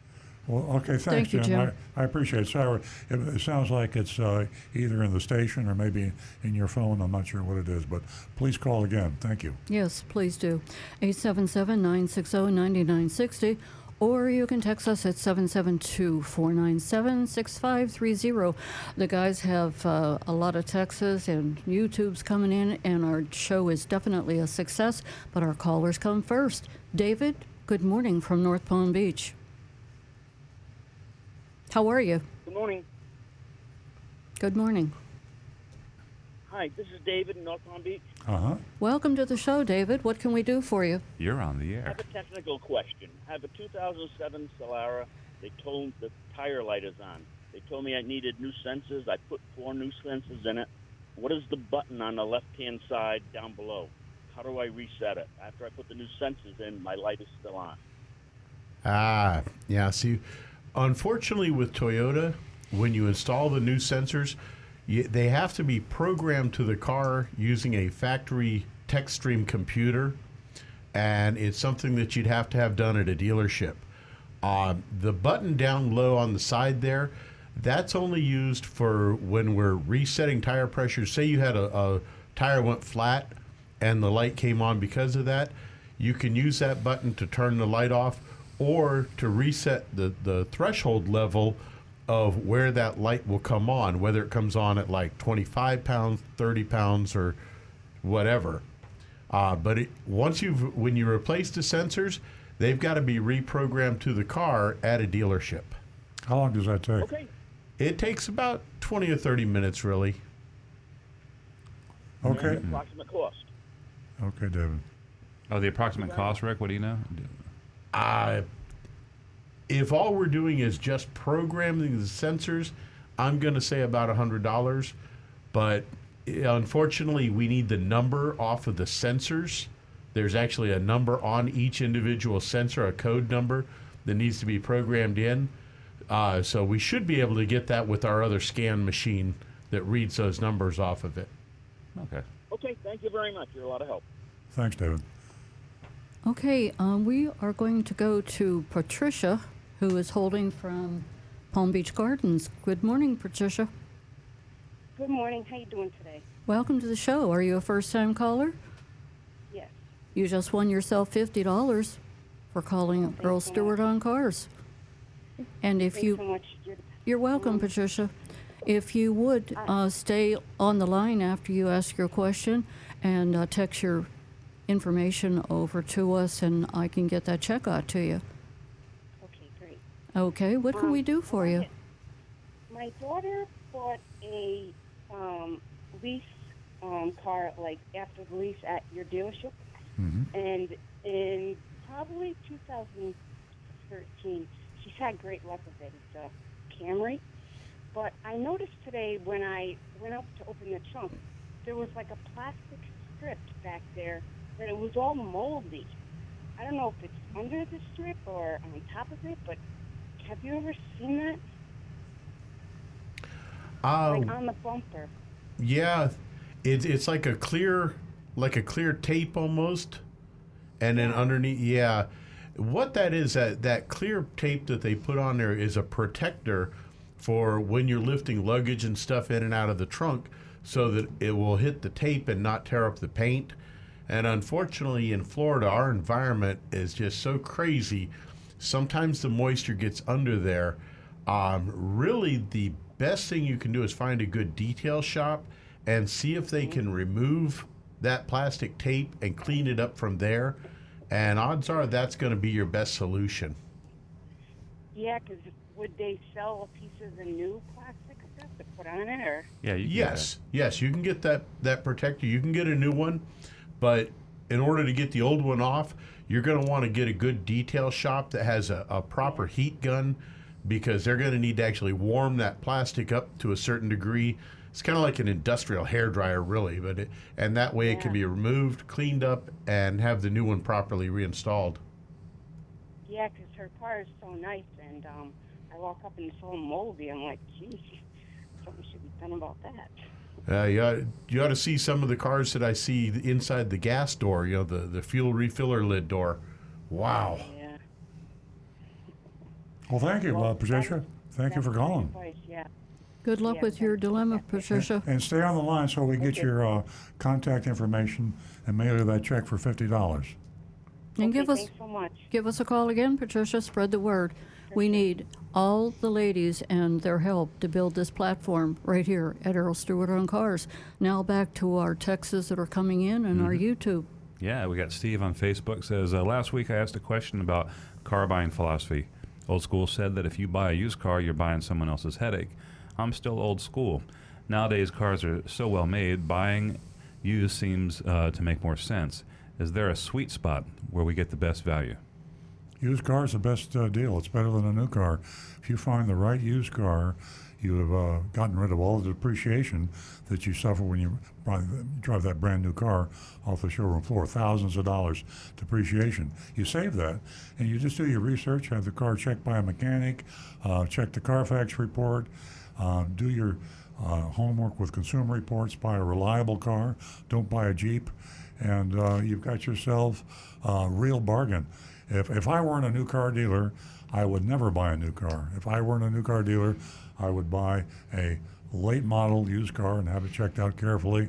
Well, okay, thanks, Thank you, Jim. I, I appreciate it. Sorry, it, it sounds like it's uh, either in the station or maybe in your phone. I'm not sure what it is, but please call again. Thank you. Yes, please do. 877 960 9960. Or you can text us at 772 497 6530. The guys have uh, a lot of texts and YouTube's coming in, and our show is definitely a success, but our callers come first. David, good morning from North Palm Beach. How are you? Good morning. Good morning. Hi, this is David in North Palm Beach. Uh huh. Welcome to the show, David. What can we do for you? You're on the air. I have a technical question. I have a 2007 Solara. They told the tire light is on. They told me I needed new sensors. I put four new sensors in it. What is the button on the left-hand side down below? How do I reset it? After I put the new sensors in, my light is still on. Ah, yeah. See, unfortunately, with Toyota, when you install the new sensors, you, they have to be programmed to the car using a factory TechStream computer, and it's something that you'd have to have done at a dealership. Um, the button down low on the side there, that's only used for when we're resetting tire pressure. Say you had a, a tire went flat and the light came on because of that, you can use that button to turn the light off or to reset the, the threshold level of where that light will come on, whether it comes on at like 25 pounds, 30 pounds, or whatever. Uh, but it, once you've when you replace the sensors, they've got to be reprogrammed to the car at a dealership. How long does that take? Okay. It takes about 20 or 30 minutes, really. Okay. The Approximate cost. Okay, David. Oh, the approximate cost, Rick. What do you know? Uh, if all we're doing is just programming the sensors, I'm going to say about $100. But unfortunately, we need the number off of the sensors. There's actually a number on each individual sensor, a code number that needs to be programmed in. Uh, so we should be able to get that with our other scan machine that reads those numbers off of it. Okay. Okay, thank you very much. You're a lot of help. Thanks, David. Okay, um, we are going to go to Patricia, who is holding from Palm Beach Gardens. Good morning, Patricia. Good morning. How you doing today? Welcome to the show. Are you a first-time caller? Yes. You just won yourself fifty dollars for calling Earl Stewart on cars. And if Thanks you so much. You're, you're welcome, Patricia. If you would uh, stay on the line after you ask your question and uh, text your information over to us, and I can get that check out to you. okay, great. Okay, what can Um, we do for you? My daughter bought a um, lease um, car, like after the lease at your dealership, and in probably 2013, she's had great luck with it. It's a Camry. But I noticed today when I went up to open the trunk, there was like a plastic strip back there that it was all moldy. I don't know if it's under the strip or on top of it, but have you ever seen that? Um, like on the bumper. Yeah, it's it's like a clear, like a clear tape almost, and then underneath, yeah, what that is that that clear tape that they put on there is a protector for when you're lifting luggage and stuff in and out of the trunk, so that it will hit the tape and not tear up the paint. And unfortunately, in Florida, our environment is just so crazy. Sometimes the moisture gets under there. Um, really, the best thing you can do is find a good detail shop and see if they can remove that plastic tape and clean it up from there. And odds are that's going to be your best solution. Yeah, because would they sell a piece of the new plastic stuff to put on it, or Yeah, you Yes, yes, you can get that that protector. You can get a new one, but in order to get the old one off, you're going to want to get a good detail shop that has a, a proper heat gun because they're going to need to actually warm that plastic up to a certain degree. It's kind of like an industrial hair dryer, really, but it, and that way it can be removed, cleaned up, and have the new one properly reinstalled. yeah, because her car is so nice, and um, I walk up and it's all moldy. I'm like, geez, something should be done about that. Uh, you, ought, you ought to see some of the cars that I see inside the gas door, you know, the, the fuel refiller lid door. Wow. Yeah. Well, thank you, uh, Patricia. Thank you for calling. Advice, yeah. Good luck with your dilemma, Patricia. And stay on the line so we get Okay. your uh, contact information and mail you that check for fifty dollars. And give us so much. give us a call again, Patricia. Spread the word. We need all the ladies and their help to build this platform right here at Earl Stewart on Cars. Now back to our texts that are coming in and our YouTube. Yeah, we got Steve on Facebook says uh, last week I asked a question about car buying philosophy. Old school said that if you buy a used car, you're buying someone else's headache. I'm still old school. Nowadays, cars are so well made, buying used seems uh, to make more sense. Is there a sweet spot where we get the best value? Used car is the best uh, deal. It's better than a new car. If you find the right used car, you have uh, gotten rid of all the depreciation that you suffer when you drive that brand new car off the showroom floor. Thousands of dollars depreciation. You save that, and you just do your research. Have the car checked by a mechanic. Uh, check the Carfax report. Uh, do your uh, homework with Consumer Reports. Buy a reliable car. Don't buy a Jeep, and uh, you've got yourself a real bargain. If, if I weren't a new car dealer, I would never buy a new car. If I weren't a new car dealer, I would buy a late model used car and have it checked out carefully.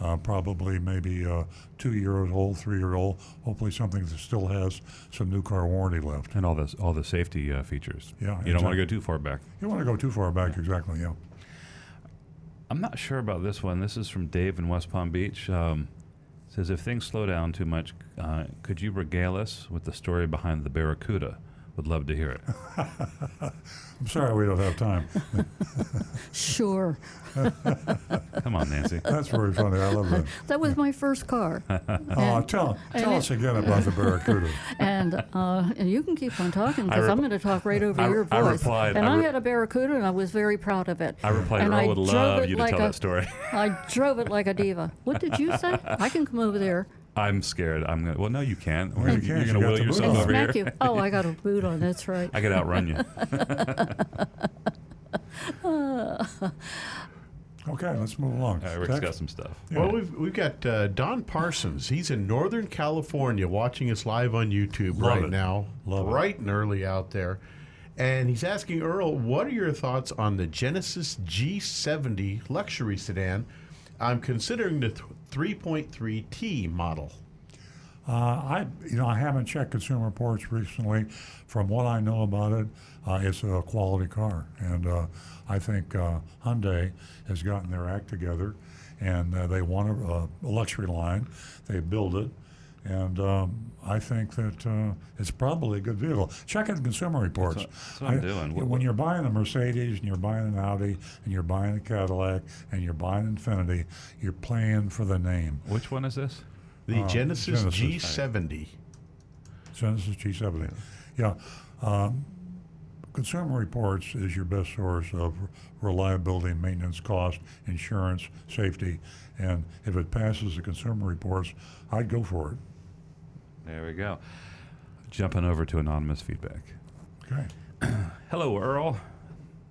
Uh, probably maybe uh, two years old, three year old. Hopefully something that still has some new car warranty left. And all the all the safety uh, features. Yeah, you don't want to go too far back. You don't want to go too far back, exactly. Yeah. I'm not sure about this one. This is from Dave in West Palm Beach. Um, says if things slow down too much, uh, could you regale us with the story behind the Barracuda? Would love to hear it. *laughs* I'm sorry we don't have time. *laughs* Sure. *laughs* Come on, Nancy. That's very funny. I love that. That was my first car. Oh, And- tell tell us again about the Barracuda. And, uh, and you can keep on talking I because rep- I'm going to talk right over I- your I voice. replied- and I I, had a Barracuda, and I was very proud of it. I replied, and Earl I would drove love it you to like tell a- that story. I drove it like a diva. What did you say? I can come over there I'm scared. I'm gonna. Well, no, you can't. Well, you You're can't. Gonna got will yourself over smack here. you. Oh, I got a boot on. That's right. I could outrun you. *laughs* Okay, let's move along. All right, Rick's Text? got some stuff. Well, we've, we've got uh, Don Parsons. He's in Northern California watching us live on YouTube Love right it. now, Love it. bright and early out there. And he's asking Earl, what are your thoughts on the Genesis G70 luxury sedan? I'm considering the th- 3.3T model. Uh, I, you know, I haven't checked Consumer Reports recently. From what I know about it, uh, it's a quality car, and uh, I think uh, Hyundai has gotten their act together, and uh, they want a, a luxury line. They build it, and um, I think that uh, it's probably a good vehicle. Check out Consumer Reports. what- that's what I'm doing. What- when you're buying a Mercedes and you're buying an Audi and you're buying a Cadillac and you're buying Infiniti, you're playing for the name. Which one is this? The Uh, Genesis, Genesis. G70. Genesis G70. Yeah. Um, Consumer Reports is your best source of reliability, maintenance cost, insurance, safety, and if it passes the Consumer Reports, I'd go for it. There we go. Jumping over to anonymous feedback. Okay. *clears throat* Hello, Earl.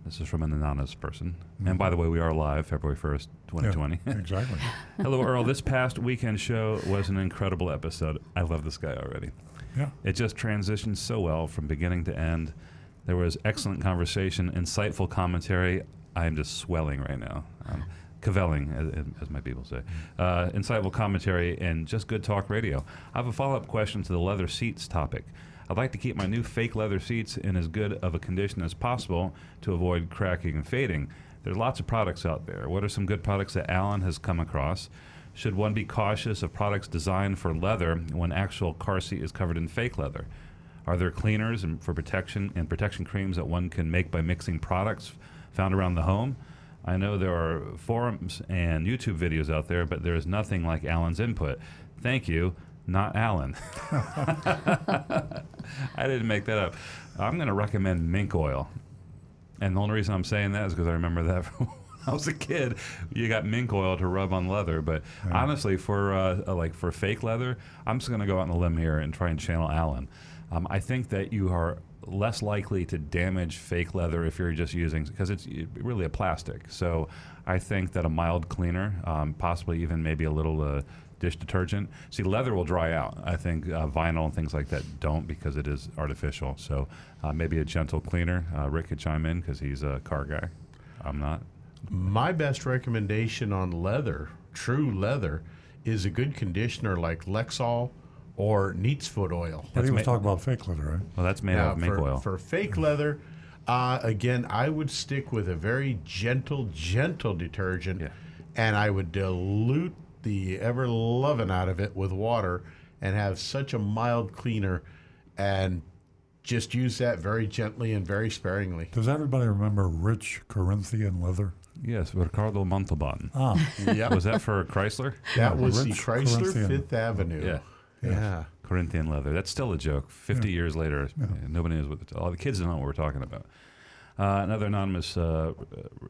This is from an anonymous person. And by the way, we are live February 1st, 2020. Yeah, exactly. *laughs* Hello, Earl. This past weekend show was an incredible episode. I love this guy already. Yeah. It just transitioned so well from beginning to end. There was excellent conversation, insightful commentary. I am just swelling right now. Um, kvelling, as, as my people say. Uh, insightful commentary and just good talk radio. I have a follow up question to the leather seats topic. I'd like to keep my new fake leather seats in as good of a condition as possible to avoid cracking and fading. There's lots of products out there. What are some good products that Alan has come across? Should one be cautious of products designed for leather when actual car seat is covered in fake leather? Are there cleaners and for protection and protection creams that one can make by mixing products found around the home? I know there are forums and YouTube videos out there, but there is nothing like Alan's input. Thank you, not Alan. *laughs* I didn't make that up. I'm going to recommend mink oil. And the only reason I'm saying that is because I remember that *laughs* from when I was a kid. You got mink oil to rub on leather, but honestly, for uh, uh, like for fake leather, I'm just going to go out on a limb here and try and channel Alan. Um, I think that you are less likely to damage fake leather if you're just using because it's really a plastic. So I think that a mild cleaner, um, possibly even maybe a little uh, dish detergent. See, leather will dry out. I think uh, vinyl and things like that don't because it is artificial. So uh, maybe a gentle cleaner. Uh, Rick could chime in because he's a car guy. I'm not. My best recommendation on leather, true leather, is a good conditioner like Lexol or Neat's Foot oil. But he was talking about fake leather, right? Well, that's made Now, out of mink for, oil. For fake leather, uh, again, I would stick with a very gentle, gentle detergent, and I would dilute the ever loving out of it with water and have such a mild cleaner and just use that very gently and very sparingly. Does everybody remember rich Corinthian leather? Yes, Ricardo Montalban. Ah. *laughs* Yep. Was that for Chrysler? That was the Chrysler Corinthian. Fifth Avenue. Yeah. Yeah. Corinthian leather. That's still a joke. 50 Yeah. years later, Yeah. nobody knows what the, all the kids don't know what we're talking about. Uh, another anonymous uh,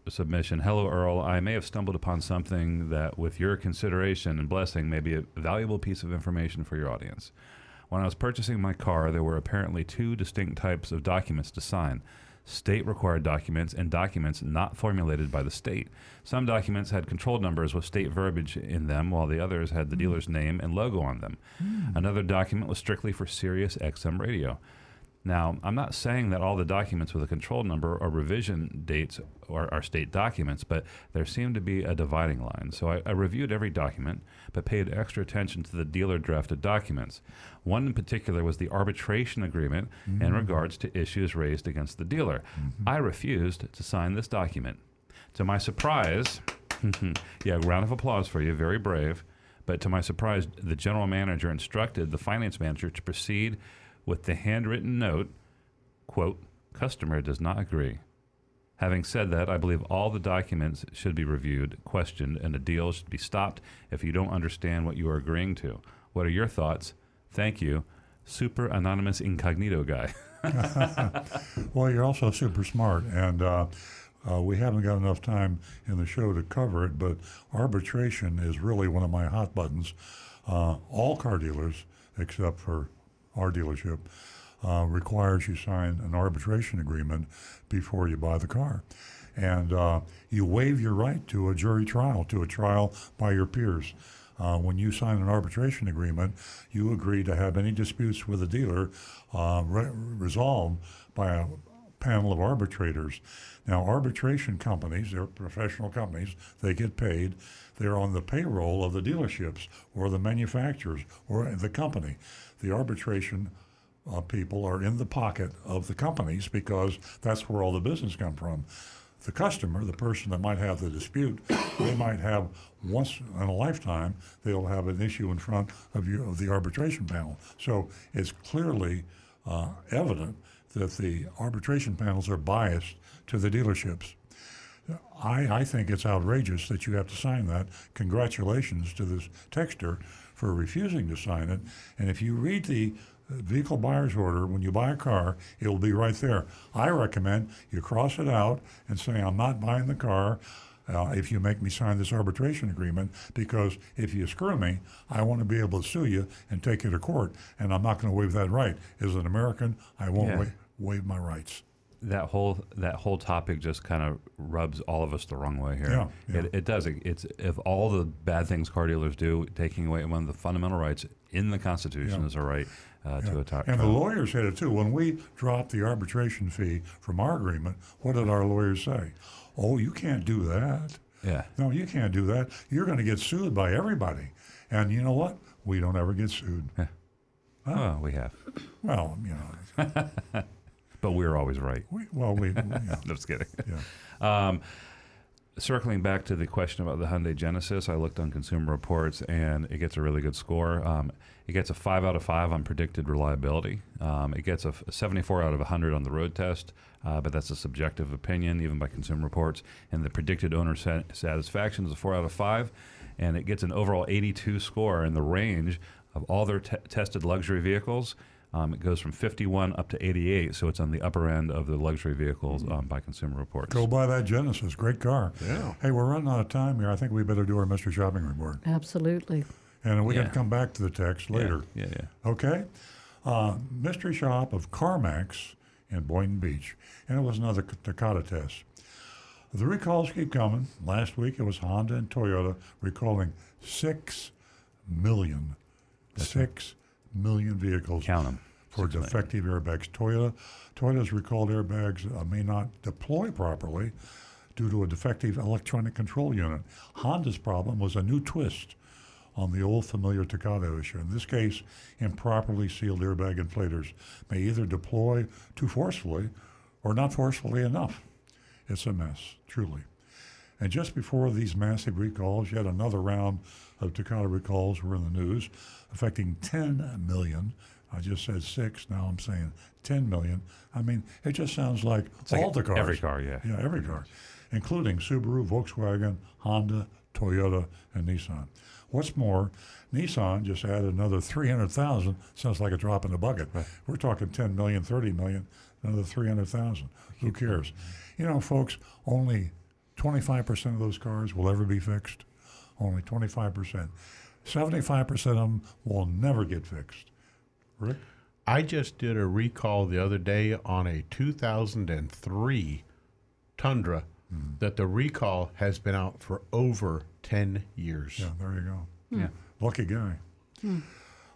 submission. Hello, Earl. I may have stumbled upon something that, with your consideration and blessing, may be a valuable piece of information for your audience. When I was purchasing my car, there were apparently two distinct types of documents to sign state required documents and documents not formulated by the state. Some documents had control numbers with state verbiage in them, while the others had the hmm. dealer's name and logo on them. Hmm. Another document was strictly for Sirius XM radio. Now, I'm not saying that all the documents with a control number or revision dates are, are state documents, but there seemed to be a dividing line. So I, I reviewed every document, but paid extra attention to the dealer drafted documents. One in particular was the arbitration agreement in Mm. regards to issues raised against the dealer. I refused to sign this document. To my surprise, *laughs* yeah, round of applause for you, very brave. But to my surprise, the general manager instructed the finance manager to proceed with the handwritten note, quote, customer does not agree. Having said that, I believe all the documents should be reviewed, questioned, and a deal should be stopped if you don't understand what you are agreeing to. What are your thoughts? Thank you. Super anonymous incognito guy. *laughs* well, you're also super smart, and uh, uh, we haven't got enough time in the show to cover it, but arbitration is really one of my hot buttons. Uh, all car dealers, except for our dealership, uh, requires you sign an arbitration agreement before you buy the car. And uh, you waive your right to a jury trial, to a trial by your peers. Uh, when you sign an arbitration agreement, you agree to have any disputes with the dealer uh, re- resolved by a panel of arbitrators. Now, arbitration companies, they're professional companies, they get paid. They're on the payroll of the dealerships or the manufacturers or the company. The arbitration uh, people are in the pocket of the companies because that's where all the business come from. The customer, the person that might have the dispute, *coughs* they might have once in a lifetime, they'll have an issue in front of, you, of the arbitration panel. So it's clearly uh, evident that the arbitration panels are biased to the dealerships. I, I think it's outrageous that you have to sign that. Congratulations to this texter for refusing to sign it. And if you read the vehicle buyer's order, when you buy a car, it will be right there. I recommend you cross it out and say, I'm not buying the car. Uh, if you make me sign this arbitration agreement, because if you screw me, I want to be able to sue you and take you to court, and I'm not going to waive that right. As an American, I won't Yeah. wa- waive my rights. That whole that whole topic just kind of rubs all of us the wrong way here. Yeah, yeah. It, it does. It, it's if all the bad things car dealers do, taking away one of the fundamental rights in the Constitution Yeah. is a right uh, to a. And the lawyers had it too. When we dropped the arbitration fee from our agreement, what did our lawyers say? Oh, you can't do that. Yeah. No, you can't do that. You're going to get sued by everybody. And you know what? We don't ever get sued. Yeah. Well, we have. Well, you know. *laughs* but we're always right. We, well, we. yeah. *laughs* I'm just kidding. Yeah. Um, circling back to the question about the Hyundai Genesis, I looked on Consumer Reports and it gets a really good score. Um, it gets a five out of five on predicted reliability. Um, it gets a, f- a 74 out of 100 on the road test, uh, but that's a subjective opinion, even by Consumer Reports. And the predicted owner sat- satisfaction is a four out of five, and it gets an overall 82 score in the range of all their te- tested luxury vehicles. Um, it goes from 51 up to 88, so it's on the upper end of the luxury vehicles um, by Consumer Reports. Go buy that Genesis. Great car. Yeah. Hey, we're running out of time here. I think we better do our mystery shopping report. Absolutely. And we Yeah. can come back to the text later. Yeah, yeah. Okay? Uh, mystery shop of CarMax in Boynton Beach. And it was another Takata test. The recalls keep coming. Last week it was Honda and Toyota recalling six million. 6 million, six million vehicles Count 'em. for Six million. defective airbags. Toyota, Toyota's recalled airbags uh, may not deploy properly due to a defective electronic control unit. Honda's problem was a new twist on the old familiar Takata issue. In this case, improperly sealed airbag inflators may either deploy too forcefully or not forcefully enough. It's a mess, truly. And just before these massive recalls, yet another round of Takata recalls were in the news, affecting 10 million. I just said six, now I'm saying 10 million. I mean, it just sounds like like all the cars. every car, yeah. Yeah, every car, including Subaru, Volkswagen, Honda, Toyota, and Nissan. What's more, Nissan just added another 300,000. Sounds like a drop in the bucket. We're talking 10 million, 30 million, another 300,000. Who cares? You know, folks, only 25% of those cars will ever be fixed. Only 25%. 75% of them will never get fixed. Rick? I just did a recall the other day on a 2003 Tundra hmm. that the recall has been out for over 10 years. Yeah, there you go. Hmm. Yeah. Lucky guy. Hmm.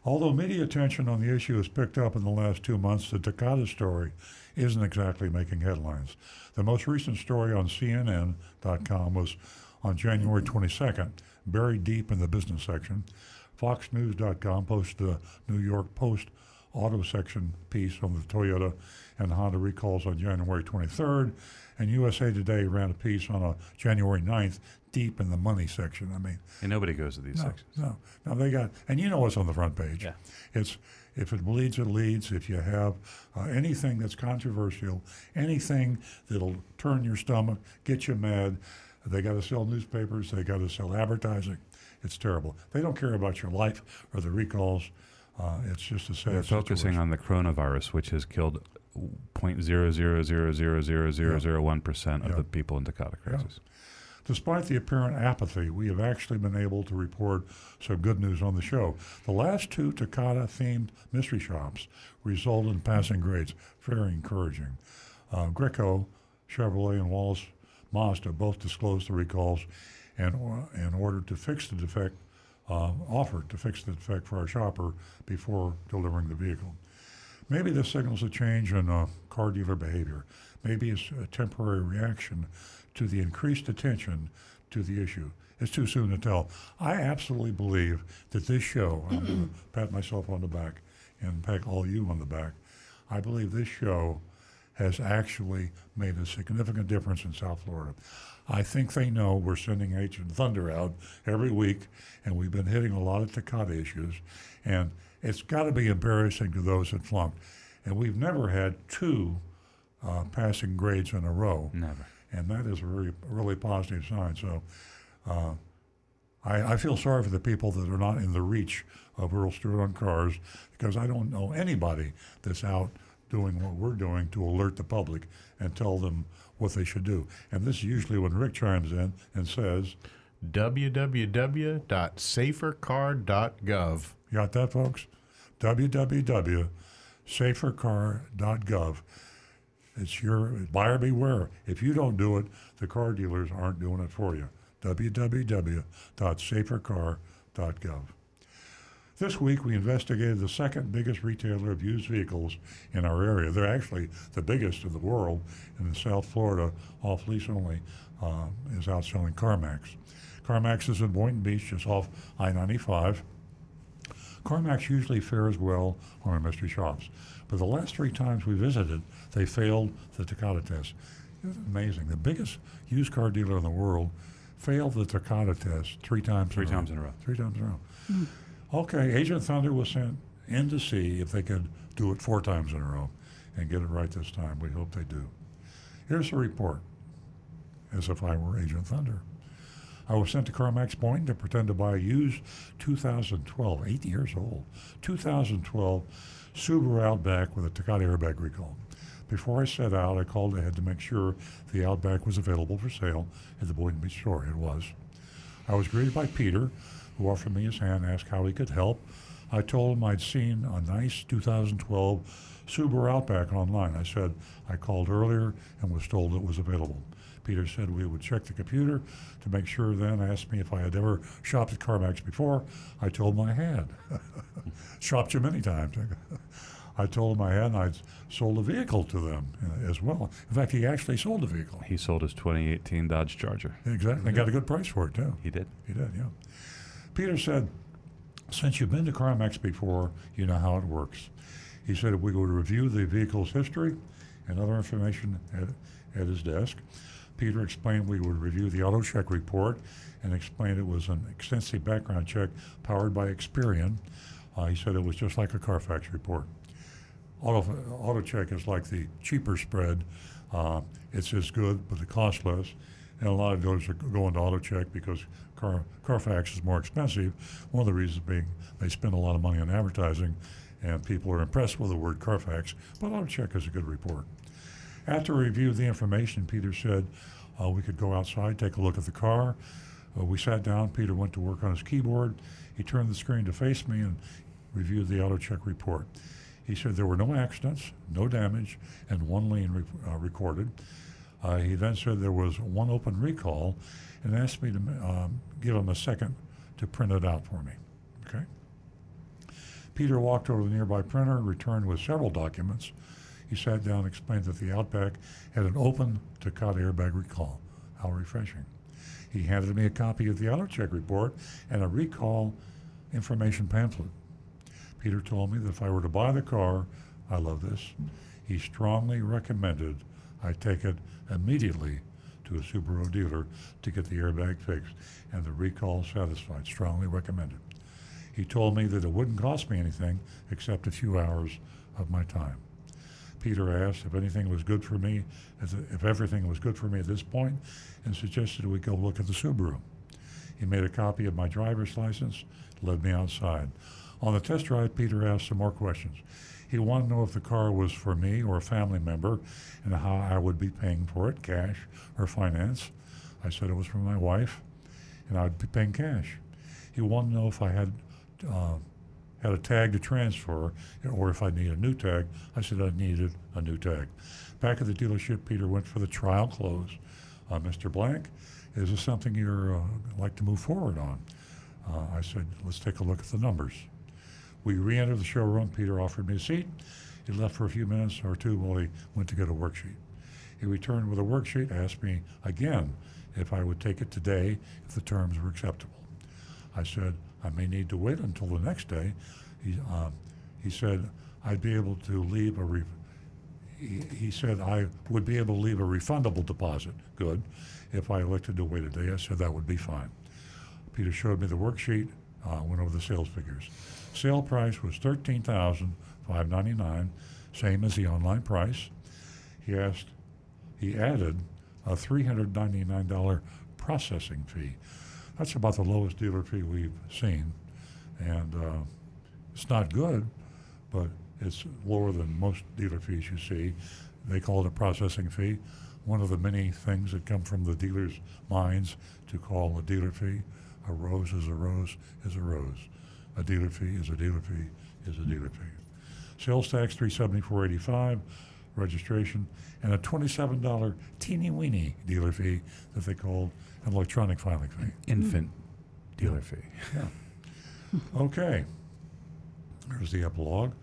Although media attention on the issue has picked up in the last two months, the Takata story isn't exactly making headlines. The most recent story on CNN.com was on January 22nd, buried deep in the business section. FoxNews.com posted a New York Post auto section piece on the Toyota and Honda recalls on January 23rd, and USA Today ran a piece on a January 9th, deep in the money section. I mean, And nobody goes to these no, sections. no, no. They got, and you know what's on the front page. Yeah. It's if it bleeds, it leads. If you have uh, anything that's controversial, anything that'll turn your stomach, get you mad, they got to sell newspapers. They got to sell advertising. It's terrible. They don't care about your life or the recalls. Uh, it's just a sad They're focusing situation. on the coronavirus, which has killed 0.000000001 percent of Yeah. the people in Takata Yeah. crisis. Despite the apparent apathy, we have actually been able to report some good news on the show. The last two Takata themed mystery shops resulted in passing grades. Very encouraging. Uh, Greco, Chevrolet, and Wallace Mazda both disclosed the recalls and in order to fix the defect, uh, offered to fix the defect for our shopper before delivering the vehicle. Maybe this signals a change in uh, car dealer behavior. Maybe it's a temporary reaction to the increased attention to the issue. It's too soon to tell. I absolutely believe that this show, I'm going to pat myself on the back and pat all you on the back. I believe this show has actually made a significant difference in South Florida. I think they know we're sending Agent Thunder out every week, and we've been hitting a lot of Takata issues, and it's got to be embarrassing to those that flunked. And we've never had two uh, passing grades in a row. Never. And that is a really, really positive sign. So uh, I, I feel sorry for the people that are not in the reach of Earl Stewart on cars because I don't know anybody that's out doing what we're doing to alert the public and tell them what they should do. And this is usually when Rick chimes in and says, www.safercar.gov. You got that, folks? www.safercar.gov. It's your buyer beware. If you don't do it, the car dealers aren't doing it for you. www.safercar.gov. This week, we investigated the second biggest retailer of used vehicles in our area. They're actually the biggest in the world, and in South Florida, off lease only, uh, is outselling CarMax. CarMax is in Boynton Beach, just off I 95. CarMax usually fares well on our mystery shops, but the last three times we visited, they failed the Takata test. It's amazing. The biggest used car dealer in the world failed the Takata test three times. Three in times a in a row. Three times in a row. Okay, Agent Thunder was sent in to see if they could do it four times in a row and get it right this time. We hope they do. Here's the report, as if I were Agent Thunder. I was sent to CarMax Boynton to pretend to buy a used 2012, eight years old, 2012 Subaru Outback with a Takata airbag recall. Before I set out, I called ahead to make sure the Outback was available for sale at the Boynton Beach store. It was. I was greeted by Peter, who offered me his hand and asked how he could help. I told him I'd seen a nice 2012 Subaru Outback online. I said I called earlier and was told it was available. Peter said we would check the computer to make sure, then asked me if I had ever shopped at CarMax before. I told him I had. *laughs* shopped you many times. *laughs* I told him I had, and I'd sold a vehicle to them uh, as well. In fact, he actually sold a vehicle. He sold his 2018 Dodge Charger. Exactly. They got a good price for it, too. He did. He did, yeah. Peter said, since you've been to CarMax before, you know how it works. He said if we would review the vehicle's history and other information at, at his desk. Peter explained we would review the auto check report and explained it was an extensive background check powered by Experian. Uh, he said it was just like a Carfax report. Auto, auto check is like the cheaper spread. Uh, it's as good, but it costs less. And a lot of those are going to auto check because Car, Carfax is more expensive. One of the reasons being they spend a lot of money on advertising, and people are impressed with the word Carfax. But auto check is a good report. After we reviewed the information, Peter said uh, we could go outside, take a look at the car. Uh, we sat down. Peter went to work on his keyboard. He turned the screen to face me and reviewed the auto check report. He said there were no accidents, no damage, and one lien re- uh, recorded. Uh, he then said there was one open recall and asked me to um, give him a second to print it out for me. Okay? Peter walked over to the nearby printer returned with several documents. He sat down and explained that the Outback had an open Takata airbag recall. How refreshing. He handed me a copy of the auto check report and a recall information pamphlet. Peter told me that if I were to buy the car, I love this, he strongly recommended I take it immediately to a Subaru dealer to get the airbag fixed and the recall satisfied. Strongly recommended. He told me that it wouldn't cost me anything except a few hours of my time. Peter asked if anything was good for me, if everything was good for me at this point, and suggested we go look at the Subaru. He made a copy of my driver's license, led me outside. On the test drive, Peter asked some more questions. He wanted to know if the car was for me or a family member and how I would be paying for it, cash or finance. I said it was for my wife and I'd be paying cash. He wanted to know if I had uh, had a tag to transfer or if I needed a new tag. I said I needed a new tag. Back at the dealership, Peter went for the trial close. Uh, Mr. Blank, is this something you're uh, like to move forward on? Uh, I said, let's take a look at the numbers. We re-entered the showroom. Peter offered me a seat, He left for a few minutes or two while he went to get a worksheet. He returned with a worksheet, asked me again if I would take it today if the terms were acceptable. I said, I may need to wait until the next day. He, um, he said, I'd be able to leave a re- he, he said I would be able to leave a refundable deposit. Good. If I elected to wait a day, I said that would be fine. Peter showed me the worksheet, uh, went over the sales figures. Sale price was thirteen thousand five ninety nine, same as the online price. He asked, he added a three hundred ninety nine dollar processing fee. That's about the lowest dealer fee we've seen, and uh, it's not good, but it's lower than most dealer fees you see. They call it a processing fee. One of the many things that come from the dealer's minds to call a dealer fee. A rose is a rose is a rose. A dealer fee is a dealer fee is a dealer fee. Sales tax three seventy four eighty five, registration, and a twenty seven dollar teeny weeny dealer fee that they call an electronic filing fee. Infant dealer fee. Yeah. okay. There's the epilogue.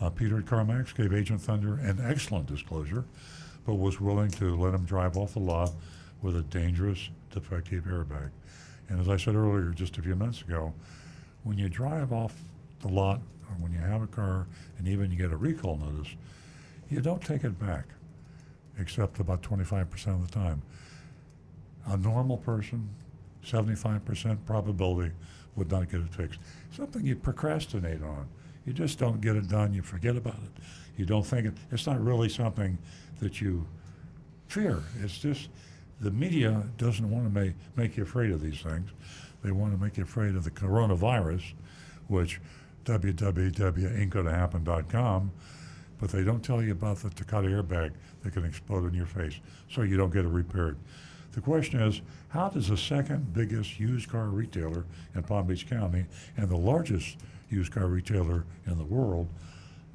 Uh, Peter at CarMax gave Agent Thunder an excellent disclosure, but was willing to let him drive off the lot with a dangerous, defective airbag. And as I said earlier, just a few minutes ago, when you drive off the lot or when you have a car and even you get a recall notice, you don't take it back, except about 25% of the time. A normal person, 75% probability would not get it fixed. Something you procrastinate on. You just don't get it done. You forget about it. You don't think it. It's not really something that you fear. It's just the media doesn't want to make, make you afraid of these things. They want to make you afraid of the coronavirus, which www.ain'tgonnahappen.com, but they don't tell you about the Takata airbag that can explode in your face, so you don't get it repaired. The question is, how does the second biggest used car retailer in Palm Beach County and the largest used car retailer in the world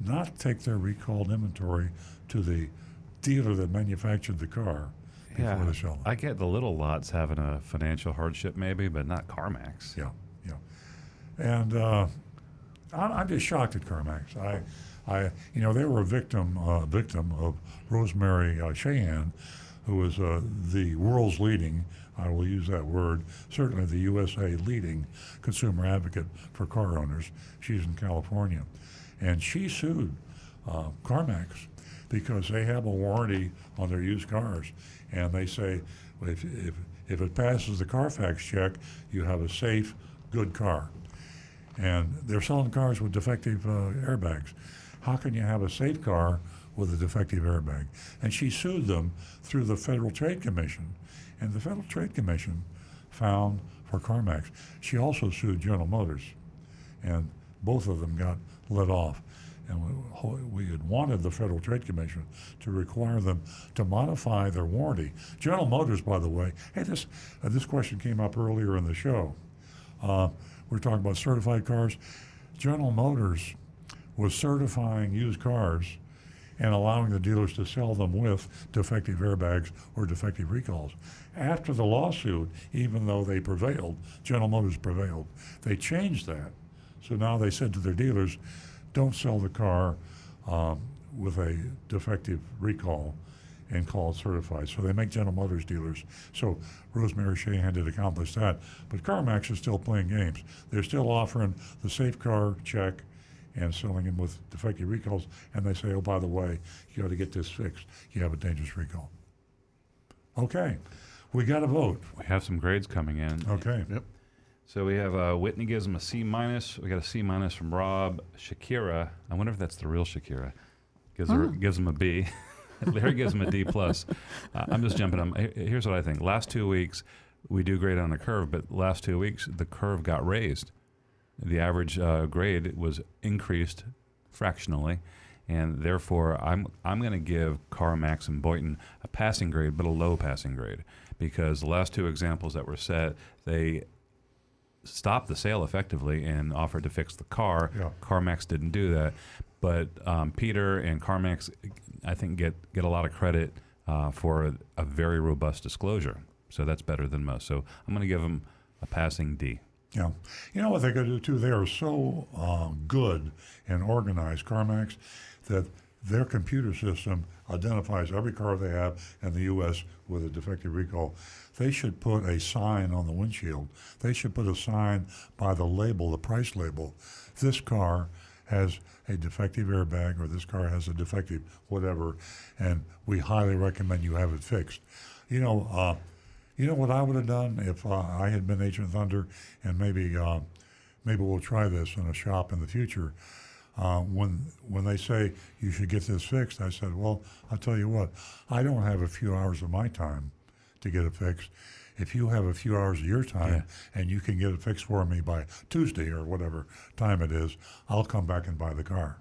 not take their recalled inventory to the dealer that manufactured the car Yeah, sell it? I get the little lots having a financial hardship, maybe, but not CarMax. Yeah, yeah. And uh, I'm, I'm just shocked at CarMax. I, I, you know, they were a victim, uh, victim of Rosemary uh, Shahan, who was uh, the world's leading, I will use that word, certainly the USA leading consumer advocate for car owners. She's in California, and she sued uh, CarMax because they have a warranty on their used cars, and they say if, if, if it passes the Carfax check, you have a safe, good car. And they're selling cars with defective uh, airbags. How can you have a safe car with a defective airbag? And she sued them through the Federal Trade Commission, and the Federal Trade Commission found for CarMax. She also sued General Motors, and both of them got let off. And we, had wanted the Federal Trade Commission to require them to modify their warranty. General Motors, by the way, hey, this uh, this question came up earlier in the show. Uh, we're talking about certified cars. General Motors was certifying used cars and allowing the dealers to sell them with defective airbags or defective recalls. After the lawsuit, even though they prevailed, General Motors prevailed, they changed that. So now they said to their dealers, don't sell the car um, with a defective recall and call it certified. So they make General Motors dealers. So Rosemary Shahan did accomplish that. But CarMax is still playing games. They're still offering the safe car check and selling them with defective recalls. And they say, oh, by the way, you got to get this fixed. You have a dangerous recall. Okay. We got to vote. We have some grades coming in. Okay. Yep. So we have uh, Whitney gives him a C minus. We got a C minus from Rob. Shakira. I wonder if that's the real Shakira. Gives her Oh. gives him a B. *laughs* Larry gives him a D plus. Uh, I'm just jumping. on. Here's what I think. Last two weeks we do grade on the curve, but last two weeks the curve got raised. The average uh, grade was increased fractionally, and therefore I'm I'm going to give CarMax and Boynton a passing grade, but a low passing grade because the last two examples that were set they stopped the sale effectively and offered to fix the car. Yeah. CarMax didn't do that, but um, Peter and CarMax, I think, get get a lot of credit uh, for a, a very robust disclosure. So that's better than most. So I'm going to give them a passing D. Yeah. You know what they could do too? They are so uh, good and organized, CarMax, that their computer system identifies every car they have in the U.S. with a defective recall. They should put a sign on the windshield. They should put a sign by the label, the price label. This car has a defective airbag, or this car has a defective whatever, and we highly recommend you have it fixed. You know, uh, you know what I would have done if uh, I had been Agent Thunder, and maybe uh, maybe we'll try this in a shop in the future. Uh, when when they say you should get this fixed, I said, well, I'll tell you what, I don't have a few hours of my time to get it fixed. If you have a few hours of your time and you can get it fixed for me by Tuesday or whatever time it is, I'll come back and buy the car.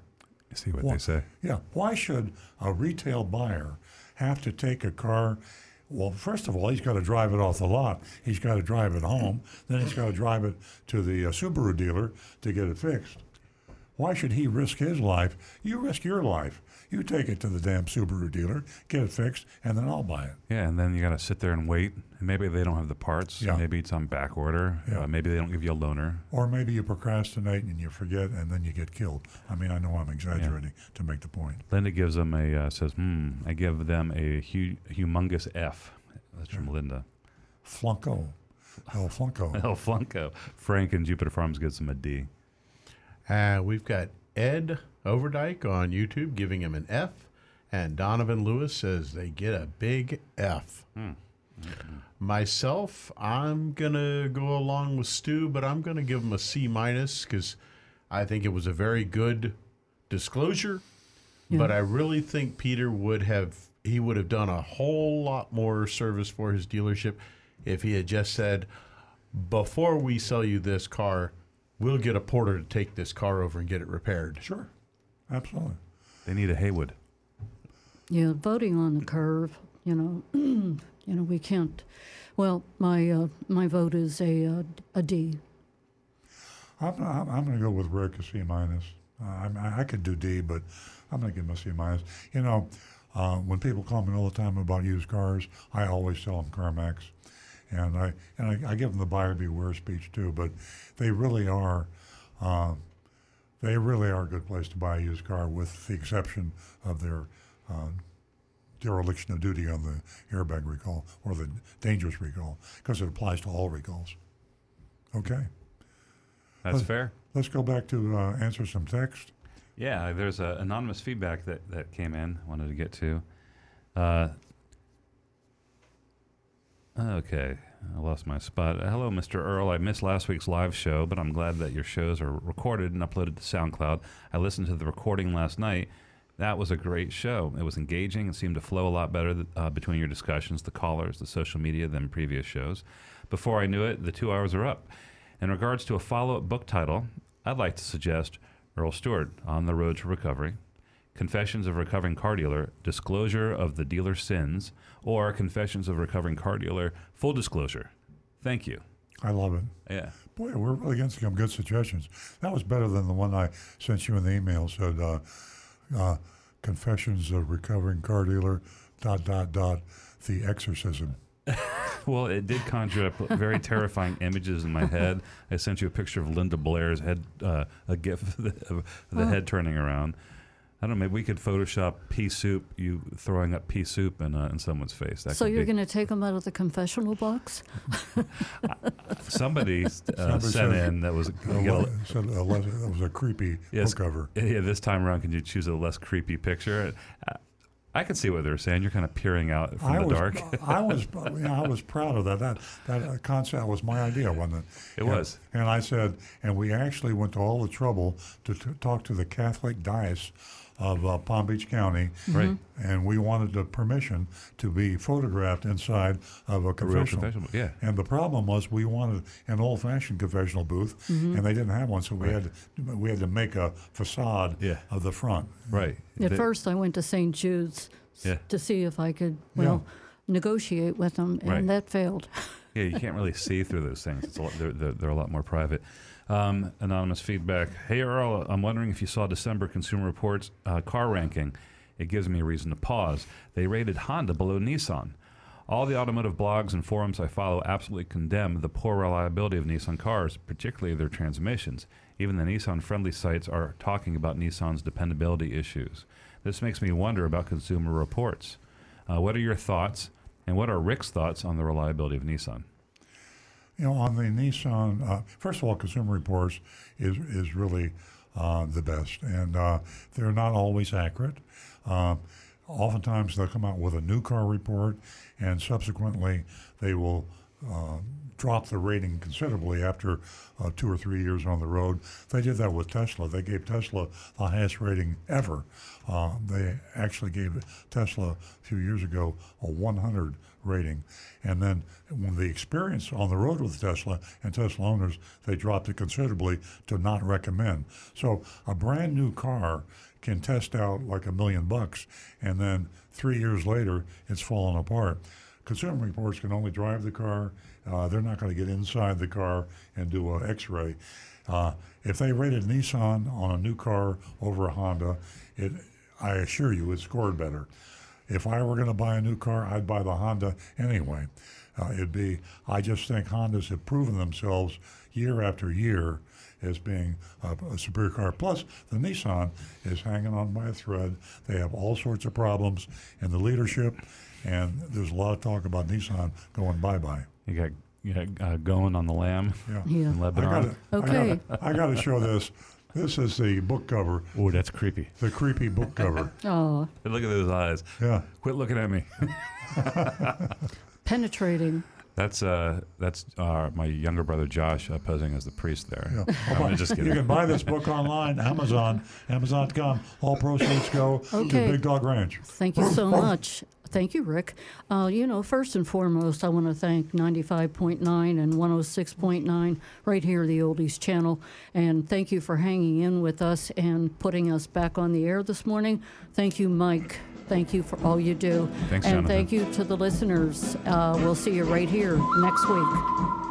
See what Why- they say. Yeah. Why should a retail buyer have to take a car? Well, first of all, he's got to drive it off the lot. He's got to drive it home. Then he's got to drive it to the uh, Subaru dealer to get it fixed. Why should he risk his life? You risk your life. You take it to the damn Subaru dealer, get it fixed, and then I'll buy it. Yeah, and then you got to sit there and wait. And maybe they don't have the parts. Yeah. Maybe it's on back order. Yeah. Uh, maybe they don't give you a loaner. Or maybe you procrastinate and you forget, and then you get killed. I mean, I know I'm exaggerating to make the point. Linda gives them a uh, says, "Hmm." I give them a hu- humongous F. That's from Linda. Flunko. El Flunko. *laughs* El Flunko. Frank and Jupiter Farms gives them a D. Uh, we've got Ed Overdyke on YouTube giving him an F, and Donovan Lewis says they get a big F. Hmm. Myself, I'm gonna go along with Stu, but I'm gonna give him a C minus because I think it was a very good disclosure. But I really think Peter would have he would have done a whole lot more service for his dealership if he had just said, before we sell you this car, we'll get a porter to take this car over and get it repaired. Sure, absolutely. They need a Haywood. Yeah, voting on the curve. You know, *clears throat* you know we can't. Well, my uh, my vote is a uh, a D. I'm, I'm, I'm going to go with Rick a C minus. Uh, I, I could do D, but I'm going to give him a C minus. You know, uh, when people call me all the time about used cars, I always tell them CarMax, and I and I, I give them the buyer beware speech too. But they really are, uh, they really are a good place to buy a used car, with the exception of their uh, dereliction of duty on the airbag recall or the dangerous recall, because it applies to all recalls. Okay. That's Let's- fair. Let's go back to uh, answer some text. Yeah, there's a anonymous feedback that, that came in. Wanted to get to. Okay, I lost my spot. Hello, Mr. Earl. I missed last week's live show, but I'm glad that your shows are recorded and uploaded to SoundCloud. I listened to the recording last night. That was a great show. It was engaging and seemed to flow a lot better uh, between your discussions, the callers, the social media than previous shows. Before I knew it, the two hours are up. In regards to a follow up book title, I'd like to suggest Earl Stewart, On the Road to Recovery, Confessions of Recovering Car Dealer, Disclosure of the Dealer's Sins, or Confessions of Recovering Car Dealer, Full Disclosure. Thank you. I love it. Yeah. Boy, we're really getting some good suggestions. That was better than the one I sent you in the email. Said uh, uh, confessions of recovering car dealer. Dot dot dot. The exorcism. *laughs* *laughs* Well, it did conjure up very terrifying images in my head. I sent you a picture of Linda Blair's head, uh, a gif *laughs* of the, of the Oh. head turning around. I don't know. Maybe we could Photoshop pea soup, you throwing up pea soup in, uh, in someone's face. That so you're going to take them out of the confessional box? *laughs* Somebody uh, Somebody sent in that was Uh, a- le- said a le- that was a creepy Yes. book cover. Yeah, this time around, can you choose a less creepy picture? I, I can see what they're saying. You're kind of peering out from I the was, dark. I was, you know, I was proud of that. That that uh, concept was my idea, wasn't it? It And- was. And I said, and we actually went to all the trouble to t- talk to the Catholic diocese of uh, Palm Beach County, Right. And we wanted the permission to be photographed inside of a real confessional. confessional, yeah. And the problem was we wanted an old-fashioned confessional booth, Mhm. and they didn't have one, so we had to, we had to make a facade Yeah. of the front. Right. At They- first, I went to St. Jude's Yeah. to see if I could, well, negotiate with them, and Right. that failed. yeah, you *laughs* can't really see through those things. It's a lot, they're, they're, they're a lot more private. Um, anonymous feedback. Hey, Earl, I'm wondering if you saw December Consumer Reports uh, car ranking. It gives me a reason to pause. They rated Honda below Nissan. All the automotive blogs and forums I follow absolutely condemn the poor reliability of Nissan cars, particularly their transmissions. Even the Nissan friendly sites are talking about Nissan's dependability issues. This makes me wonder about Consumer Reports. Uh, what are your thoughts, and what are Rick's thoughts on the reliability of Nissan? You know, on the Nissan, uh, first of all, Consumer Reports is is really uh, the best, and uh, they're not always accurate. Uh, oftentimes, they'll come out with a new car report, and subsequently, they will uh, drop the rating considerably after uh, two or three years on the road. They did that with Tesla. They gave Tesla the highest rating ever. Uh, they actually gave Tesla a few years ago a 100 rating. And then when the experience on the road with Tesla and Tesla owners, they dropped it considerably to not recommend. So a brand new car can test out like a million bucks, and then three years later, it's fallen apart. Consumer Reports can only drive the car. Uh, they're not going to get inside the car and do an X-ray. Uh, if they rated Nissan on a new car over a Honda, it, I assure you, it scored better. If I were Ghosn to buy a new car, I'd buy the Honda anyway. Uh, it'd be. I just think Hondas have proven themselves year after year as being a, a superior car. Plus, the Nissan is hanging on by a thread. They have all sorts of problems in the leadership, and there's a lot of talk about Nissan going bye bye. You got you got uh, going on the lam Yeah. Yeah. in Lebanon. I gotta, Okay. I gotta, I gotta show this. This is the book cover, Oh, that's creepy. the creepy book cover. *laughs* Oh, Look at those eyes. Yeah. Quit looking at me. *laughs* penetrating. That's uh, that's uh, my younger brother Josh uh, posing as the priest there. Yeah. *laughs* I'm just You can buy this book online, Amazon, Amazon.com. All proceeds go Okay. to Big Dog Ranch. Thank you so much. Thank you, Rick. Uh, you know, first and foremost, I want to thank 95.9 and 106.9 right here, the Oldies channel. And thank you for hanging in with us and putting us back on the air this morning. Thank you, Mike. Thank you for all you do. Thanks, and Jonathan. thank you to the listeners. Uh, we'll see you right here next week.